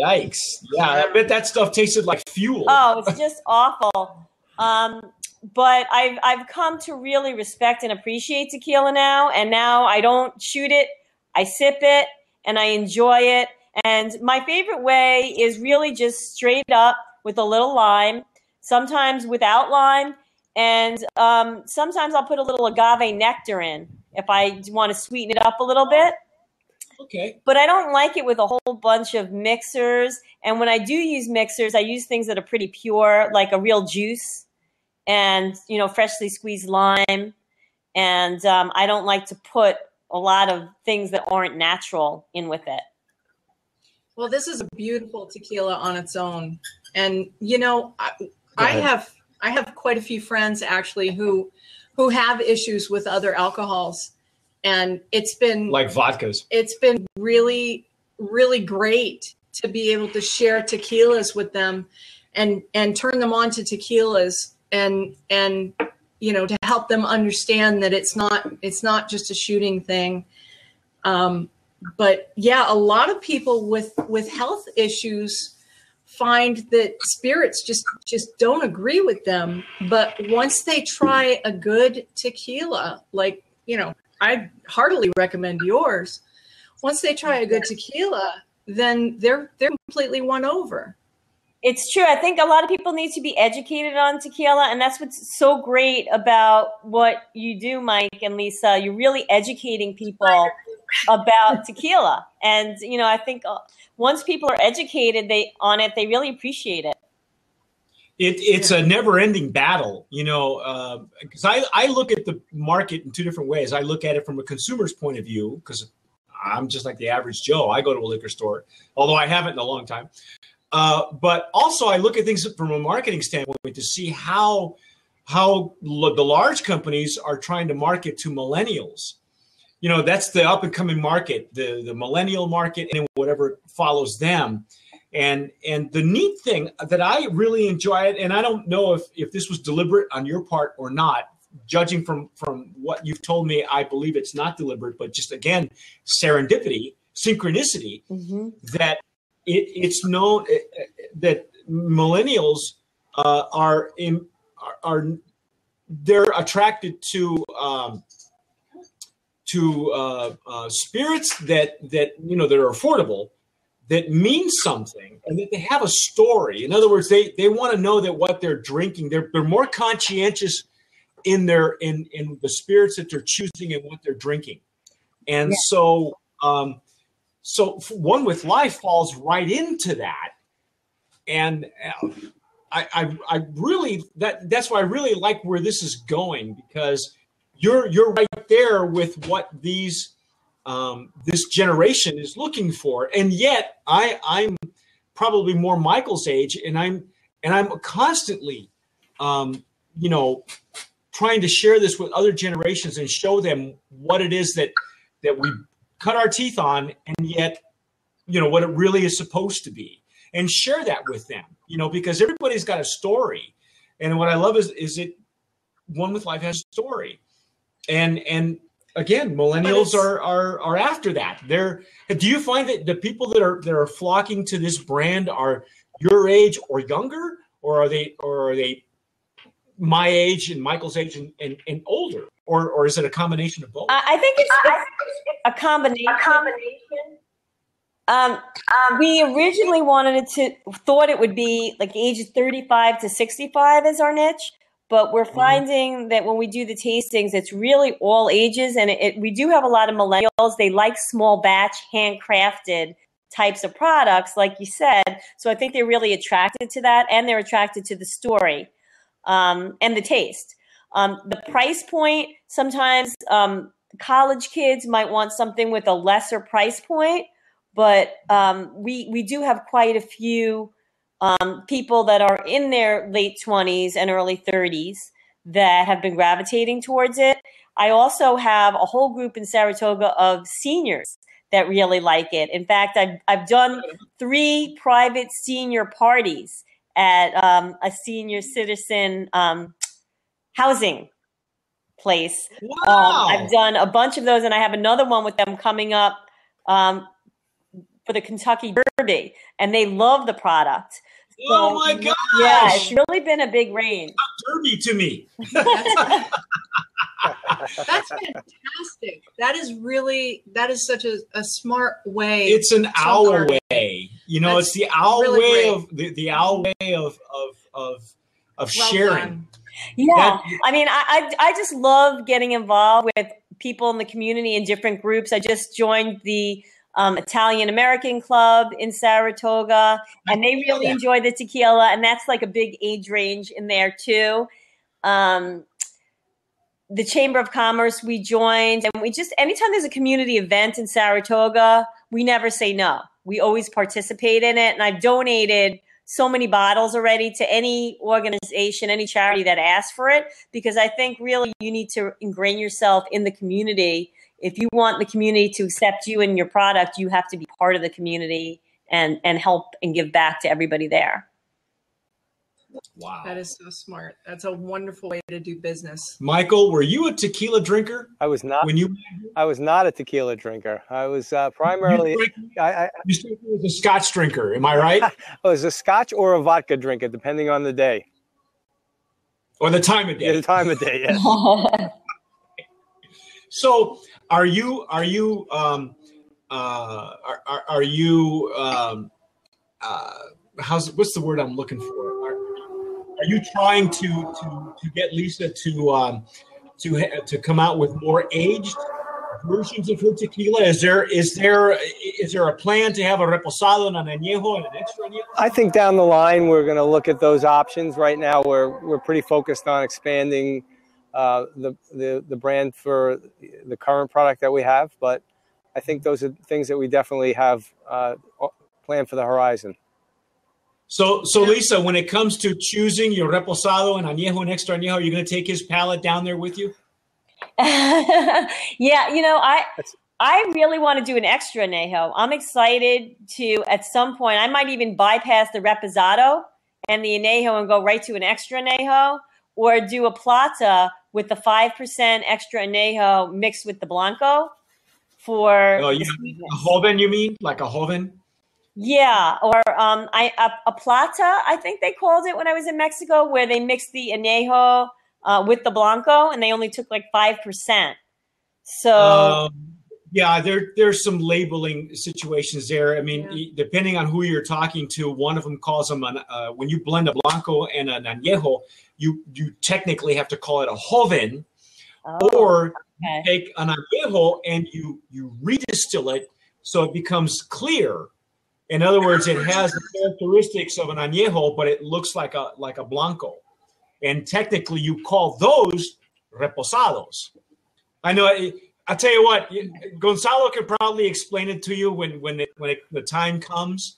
Yikes! Yeah, I bet that stuff tasted like fuel. Oh, it's just awful. Um, but I've I've come to really respect and appreciate tequila now, and now I don't shoot it. I sip it and I enjoy it. And my favorite way is really just straight up with a little lime, sometimes without lime, and um, sometimes I'll put a little agave nectar in if I want to sweeten it up a little bit Okay. but I don't like it with a whole bunch of mixers. And when I do use mixers, I use things that are pretty pure, like a real juice and, you know, freshly squeezed lime. And um, I don't like to put a lot of things that aren't natural in with it. Well, this is a beautiful tequila on its own, and you know, I, I have I have quite a few friends actually who who have issues with other alcohols, and it's been Like vodkas. it's been really really great to be able to share tequilas with them, and and turn them on to tequilas, and and you know to help them understand that it's not it's not just a shooting thing. Um, but yeah, a lot of people with with health issues find that spirits just just don't agree with them. But once they try a good tequila, like you know, I heartily recommend yours. Once they try a good tequila, then they're they're completely won over. It's true. I think a lot of people need to be educated on tequila, and that's what's so great about what you do, Mike and Lisa. You're really educating people about tequila, and you know, I think uh, once people are educated, they on it, they really appreciate it. It, it's a never-ending battle, you know. Because I, I look at the market in two different ways. I look at it from a consumer's point of view, because I'm just like the average Joe. I go to a liquor store, although I haven't in a long time. Uh, but also, I look at things from a marketing standpoint to see how how l- the large companies are trying to market to millennials. You know, that's the up and coming market, the the millennial market, and whatever follows them. And and the neat thing that I really enjoy it, and I don't know if if this was deliberate on your part or not. Judging from from what you've told me, I believe it's not deliberate, but just again, serendipity, synchronicity Mm-hmm. that it, it's known uh, uh, that millennials uh, are in are, are they're attracted to um, to uh, uh, spirits that that you know that are affordable that means something and that they have a story. In other words they they want to know that what they're drinking they're they're more conscientious in their in in the spirits that they're choosing and what they're drinking. And so um so one with life falls right into that. And uh, I, I i really that that's why i really like where this is going because you're you're right there with what these um, this generation is looking for. And yet i i'm probably more michael's age and i'm and i'm constantly um, you know trying to share this with other generations and show them what it is that that we cut our teeth on and yet you know what it really is supposed to be. And share that with them you know because everybody's got a story. And what i love is is it one with life has a story. And and again millennials are are are after that. They're do you find that the people that are that are flocking to this brand are your age or younger? Or are they or are they my age and michael's age and, and, and older? Or or is it a combination of both? I, I think it's, it's a combination. A combination. Um, we originally wanted it to thought it would be like ages 35 to 65 as our niche, but we're finding that when we do the tastings, it's really all ages, and it, it, we do have a lot of millennials. They like small batch, handcrafted types of products, like you said. So I think they're really attracted to that, and they're attracted to the story um, and the taste. Um, the price point sometimes um, college kids might want something with a lesser price point, but um, we we do have quite a few um, people that are in their late 20s and early 30s that have been gravitating towards it. I also have a whole group in Saratoga of seniors that really like it. In fact, I've, I've done three private senior parties at um, a senior citizen um, housing place. Um, Wow. I've done a bunch of those, and I have another one with them coming up um, for the Kentucky Derby, and they love the product. oh my gosh. Yeah, it's really been a big range. Derby to me. That's fantastic. That is really that is such a, a smart way. It's an owl marketing. way. You know, That's it's the owl really way great. of the, the owl way of of of of Well sharing. done. Yeah, That- I mean, I, I I just love getting involved with people in the community in different groups. I just joined the um, Italian American Club in Saratoga, and they really Yeah. enjoy the tequila, and that's like a big age range in there too. Um, the Chamber of Commerce we joined, and we just anytime there's a community event in Saratoga, we never say no. We always participate in it, and I've donated so many bottles already to any organization, any charity that asks for it, because I think really you need to ingrain yourself in the community. If you want the community to accept you and your product, you have to be part of the community and and help and give back to everybody there. Wow. That is so smart. That's a wonderful way to do business. Michael, were you a tequila drinker I was not. when you I was not a tequila drinker. I was uh, primarily. you, I, I, you said was a Scotch drinker? Am I right? I was a Scotch or a vodka drinker, depending on the day, or the time of day. yeah, day? the time of day. Yes. So, are you are you um, uh, are, are, are you um, uh, how's what's the word I'm looking for? Are, are you trying to to to get Lisa to um, to to come out with more aged versions of her tequila? Is there is there is there a plan to have a reposado and an añejo and an extra añejo? I think down the line we're going to look at those options. Right now, we're we're pretty focused on expanding uh, the, the the brand for the current product that we have. But I think those are things that we definitely have uh, planned for the horizon. So, so Lisa, when it comes to choosing your reposado and añejo and extra añejo, are you're going to take his palate down there with you. yeah, you know, I That's- I really want to do an extra añejo. I'm excited to at some point. I might even bypass the reposado and the añejo and go right to an extra añejo, or do a plata with the five percent extra añejo mixed with the blanco for Oh, sweetness. A joven, you mean? Like a joven? Yeah, or um, I a, a plata, I think they called it when I was in Mexico, where they mixed the añejo uh, with the blanco, and they only took like five percent. So Um, yeah, there there's some labeling situations there. I mean, Yeah. depending on who you're talking to, one of them calls them an, uh, when you blend a blanco and an añejo, you you technically have to call it a joven, oh, or okay. take an añejo and you you redistill it so it becomes clear. In other words, it has the characteristics of an añejo, but it looks like a like a blanco. And technically, you call those reposados. I know. I, I tell you what, Gonzalo can probably explain it to you when when it, when it, the time comes.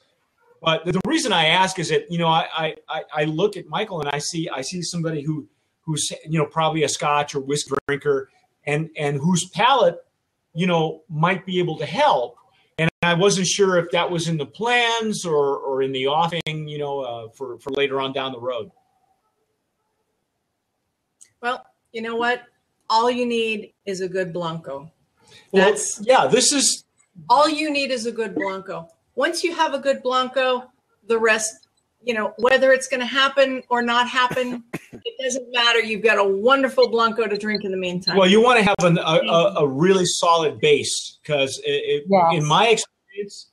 But the reason I ask is that you know I, I I look at Michael and I see I see somebody who who's you know probably a Scotch or whiskey drinker and and whose palate you know might be able to help. And I wasn't sure if that was in the plans or or in the offing, you know, uh, for for later on down the road. Well, you know what? All you need is a good blanco. Well, That's- yeah. This is All you need is a good blanco. Once you have a good blanco, the rest, you know, whether it's going to happen or not happen, it doesn't matter. You've got a wonderful blanco to drink in the meantime. well. You want to have an, a, a a really solid base because it, it, Yes. in my experience,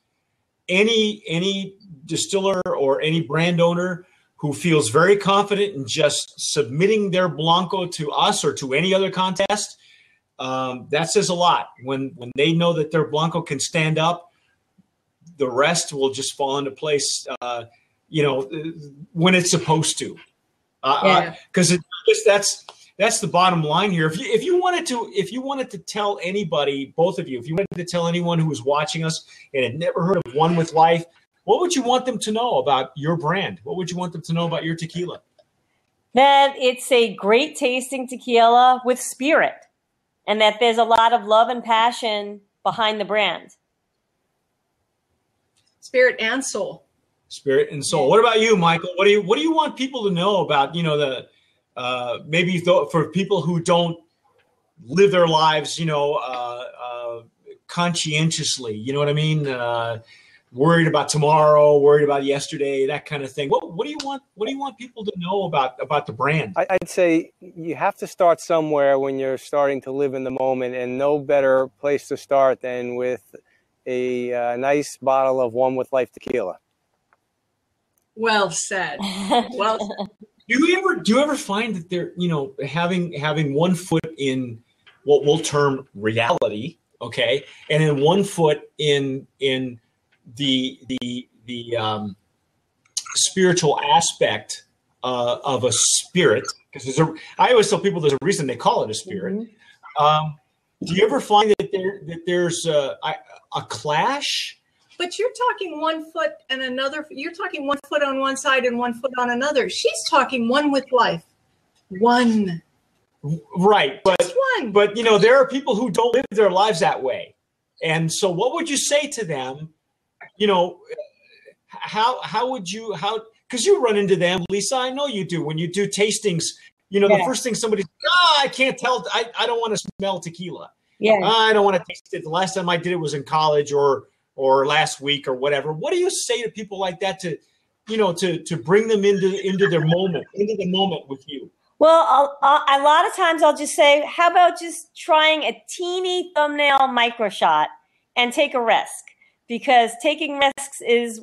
any any distiller or any brand owner who feels very confident in just submitting their Blanco to us or to any other contest, um, that says a lot. When when they know that their Blanco can stand up, the rest will just fall into place. Uh, you know, when it's supposed to. Because uh, yeah. that's that's the bottom line here. If you if you wanted to if you wanted to tell anybody, both of you, if you wanted to tell anyone who was watching us and had never heard of One with Life, what would you want them to know about your brand? What would you want them to know about your tequila? That it's a great tasting tequila with spirit, and that there's a lot of love and passion behind the brand. Spirit and soul. Spirit and soul. What about you, Michael? What do you What do you want people to know about? You know the uh, maybe th- for people who don't live their lives, you know, uh, uh, conscientiously. You know what I mean? Uh, worried about tomorrow, worried about yesterday, that kind of thing. What, what do you want? What do you want people to know about about the brand? I'd say you have to start somewhere when you're starting to live in the moment, and no better place to start than with a uh, nice bottle of One with Life tequila. Well said. Well. do you ever do you ever find that they're you know having having one foot in what we'll term reality, okay, and then one foot in in the the the um, spiritual aspect uh, of a spirit because there's a I always tell people there's a reason they call it a spirit. Mm-hmm. Um, do you ever find that there that there's a, a, a clash? But you're talking one foot and another. You're talking one foot on one side and one foot on another. She's talking one with life, one. Right, but Just one. but you know there are people who don't live their lives that way, and so what would you say to them you know, how how would you how because you run into them, Lisa? I know you do when you do tastings. You know, yeah. the first thing somebody, ah, I can't tell. I, I don't want to smell tequila. Yeah, I don't want to taste it. The last time I did it was in college or or last week or whatever. What do you say to people like that to, you know, to to bring them into into their moment, into the moment with you? Well, I'll, I'll, a lot of times I'll just say, how about just trying a teeny thumbnail micro shot and take a risk because taking risks is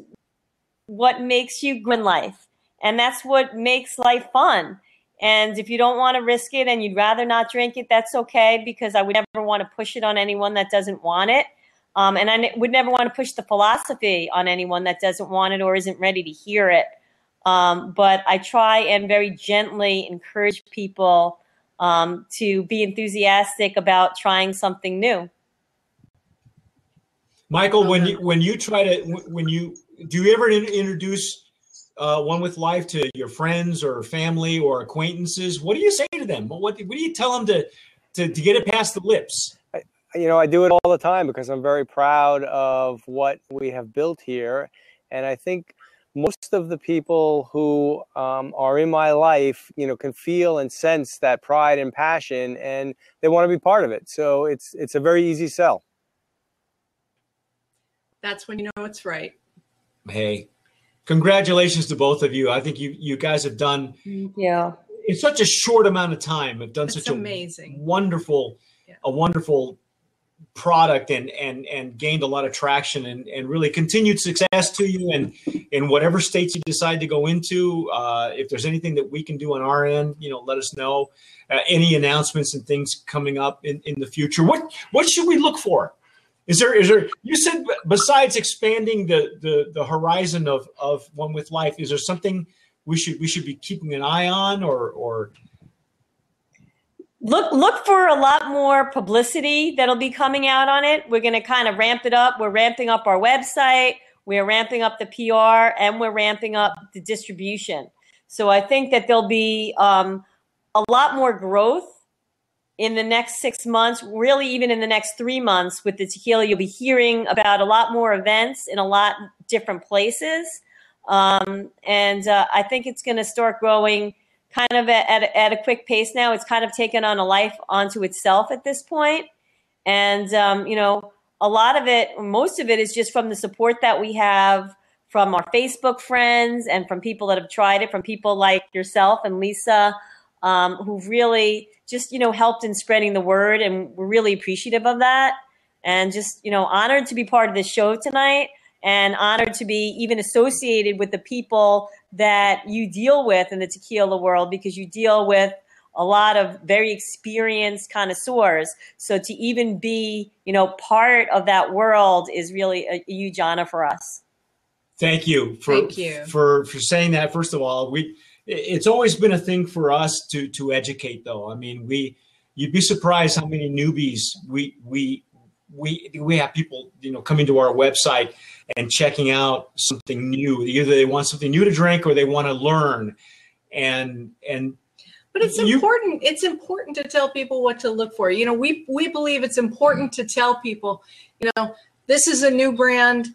what makes you grow in life. And that's what makes life fun. And if you don't want to risk it and you'd rather not drink it, that's okay because I would never want to push it on anyone that doesn't want it. Um, and I would never want to push the philosophy on anyone that doesn't want it or isn't ready to hear it. Um, but I try and very gently encourage people um, to be enthusiastic about trying something new. Michael, when you when you try to when you do you ever in, introduce uh, one with life to your friends or family or acquaintances? What do you say to them? What what do you tell them to to, to get it past the lips? I, you know, I do it all the time because I'm very proud of what we have built here, and I think most of the people who um, are in my life, you know, can feel and sense that pride and passion, and they want to be part of it. So it's it's a very easy sell that's when you know it's right. Hey, congratulations to both of you. I think you you guys have done yeah in such a short amount of time have done That's such amazing. a wonderful yeah. a wonderful product and and and gained a lot of traction and and really continued success to you and in whatever states you decide to go into uh, if there's anything that we can do on our end you know let us know uh, any announcements and things coming up in in the future what what should we look for is there is there you said besides expanding the the the horizon of of one with life, is there something we should we should be keeping an eye on or or look look for a lot more publicity that'll be coming out on it. We're to kind of ramp it up. We're ramping up our website, we're ramping up the PR, and we're ramping up the distribution. So I think that there'll be um, a lot more growth in the next six months, really even in the next three months with the tequila, you'll be hearing about a lot more events in a lot different places. Um, and uh, I think it's going to start growing kind of at, at, at, a quick pace now. It's kind of taken on a life onto itself at this point. And, um, you know, a lot of it, most of it is just from the support that we have from our Facebook friends and from people that have tried it, from people like yourself and Lisa, um, who really just you know helped in spreading the word, and we're really appreciative of that. And just you know honored to be part of this show tonight. and honored to be even associated with the people that you deal with in the tequila world because you deal with a lot of very experienced connoisseurs. So to even be, you know, part of that world is really a, a huge honor for us. Thank you for Thank you. for for saying that. First of all, we it's always been a thing for us to to educate though. I mean, we you'd be surprised how many newbies we we we we have people you know coming to our website and checking out something new. Either they want something new to drink or they want to learn. And and But it's You- important. It's important to tell people what to look for. You know, we we believe it's important to tell people, you know, this is a new brand.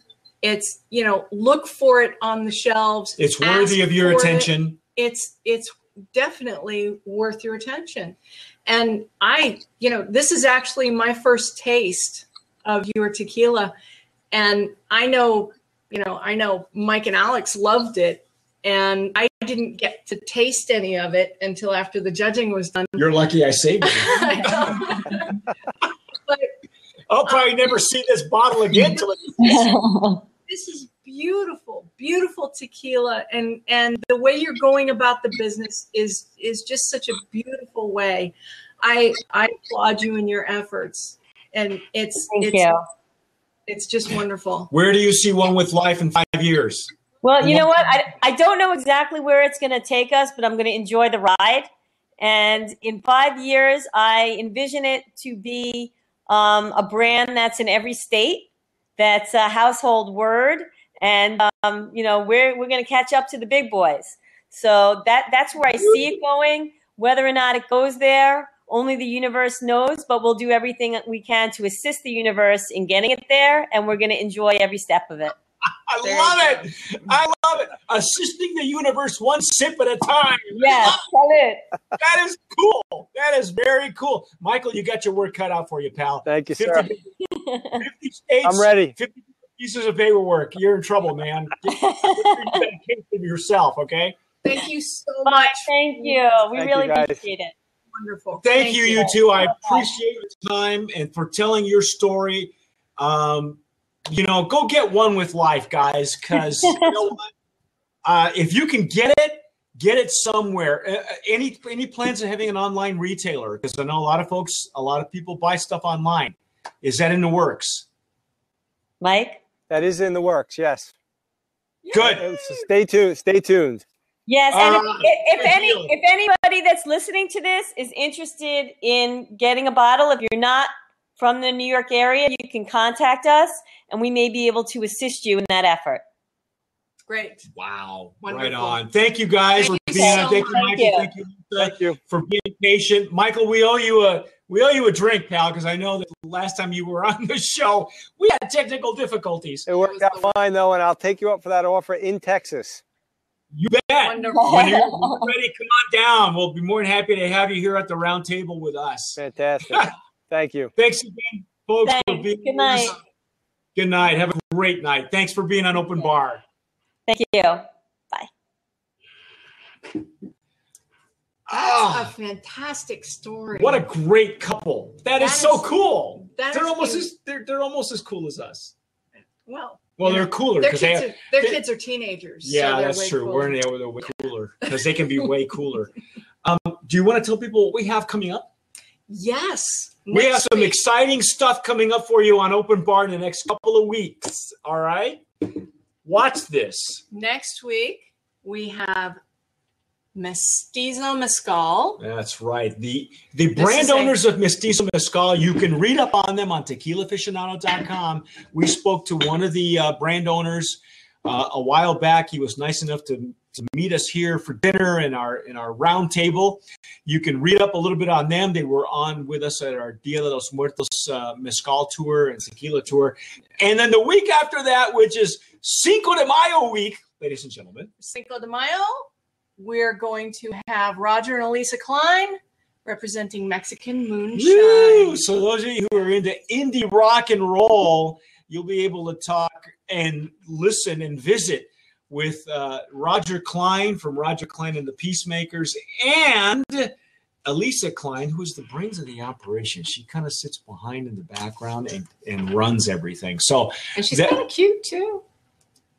It's you know, look for it on the shelves. it's worthy of your attention. It's it's definitely worth your attention. And I, you know, this is actually my first taste of your tequila, and I know, you know, I know Mike and Alex loved it, and I didn't get to taste any of it until after the judging was done. You're lucky I saved it. but I'll probably never see this bottle again till it this is beautiful, beautiful tequila, and and the way you're going about the business is is just such a beautiful way. I I applaud you in your efforts, and it's Thank it's you. it's just wonderful. Where do you see one with life in five years? Well, you know what? I, I don't know exactly where it's going to take us, but I'm going to enjoy the ride. And in five years, I envision it to be um, a brand that's in every state, that's a household word, and um, you know we're we're going to catch up to the big boys. So that that's where I see it going. Whether or not it goes there, only the universe knows. But we'll do everything that we can to assist the universe in getting it there, and we're going to enjoy every step of it. I There love you it. I love it. Assisting the universe one sip at a time. Yes, tell it. That is cool. That is very cool. Michael, you got your work cut out for you, pal. Thank you, 50, sir. 50 states. I'm ready. 50 pieces of paperwork. You're in trouble, man. Get, get a case of yourself, okay? Thank you so Bye. much. Thank you. We Thank really guys. appreciate it. Wonderful. Thank, you, you two. I appreciate your time and for telling your story. Um, you know, go get one with life, guys, because you know? Uh, if you can get it, get it somewhere. Uh, any any plans of having an online retailer? Because I know a lot of folks, a lot of people buy stuff online. Is that in the works? Mike? That is in the works. Yes. Good. So stay tuned. Stay tuned. Yes, and Uh, if, if, if any deal. if anybody that's listening to this is interested in getting a bottle, if you're not from the New York area, you can contact us and we may be able to assist you in that effort. Great. Wow. Wonderful. Right on. Thank you guys Thank for you being so on. Thank you. Michael. Thank Thank you, Thank you. for being patient. Michael, we owe you a we owe you a drink, pal, because I know that the last time you were on the show, we had technical difficulties. It worked out fine though, and I'll take you up for that offer in Texas. You bet. Wonderful. When you're ready, come on down. We'll be more than happy to have you here at the round table with us. Fantastic. Thank you. Thanks again, folks, for Thanks. being Good night. Good night. Have a great night. Thanks for being on Open Bar. Thank you. Oh, a Ah, fantastic story. what a great couple. that is That so cool. that They're is almost cute. as they're, they're almost as cool as us. well. Well, they're know, cooler Their because kids, they are, their kids are teenagers. Yeah, they're that's true. cooler. We're in there, they're way cooler because they can be way cooler. Um, do you want to tell people what we have coming up? Yes. we have some week. exciting stuff coming up for you on Open Bar in the next couple of weeks. All right, watch this. Next week we have Mestizo Mezcal. That's right. The the This brand is a- owners of Mestizo Mezcal, you can read up on them on tequilaaficionado.com. We spoke to one of the uh, brand owners uh, a while back. He was nice enough to, to meet us here for dinner in our in our round table. You can read up a little bit on them. They were on with us at our Dia de los Muertos uh, Mezcal tour and tequila tour. And then the week after that, which is Cinco de Mayo week, ladies and gentlemen, Cinco de Mayo, we're going to have Roger and Elisa Klein representing Mexican Moonshine. Woo! So those of you who are into indie rock and roll, you'll be able to talk and listen and visit with uh, Roger Klein from Roger Klein and the Peacemakers and Elisa Klein, who's the brains of the operation. She kind of sits behind in the background and, and runs everything. So And she's kind of cute too.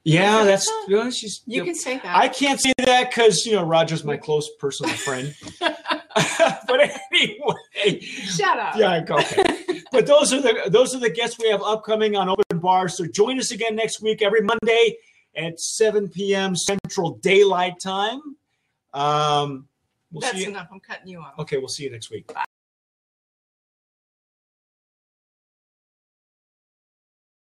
Yeah, that's well, she's. You can say that. I can't say that because you know Roger's my close personal friend. but anyway, Shut up. yeah, okay. but those are the those are the guests we have upcoming on Open Bar. So join us again next week, every Monday at 7 p.m. Central Daylight Time. Um, we'll That's see you. enough. I'm cutting you off. Okay, we'll see you next week.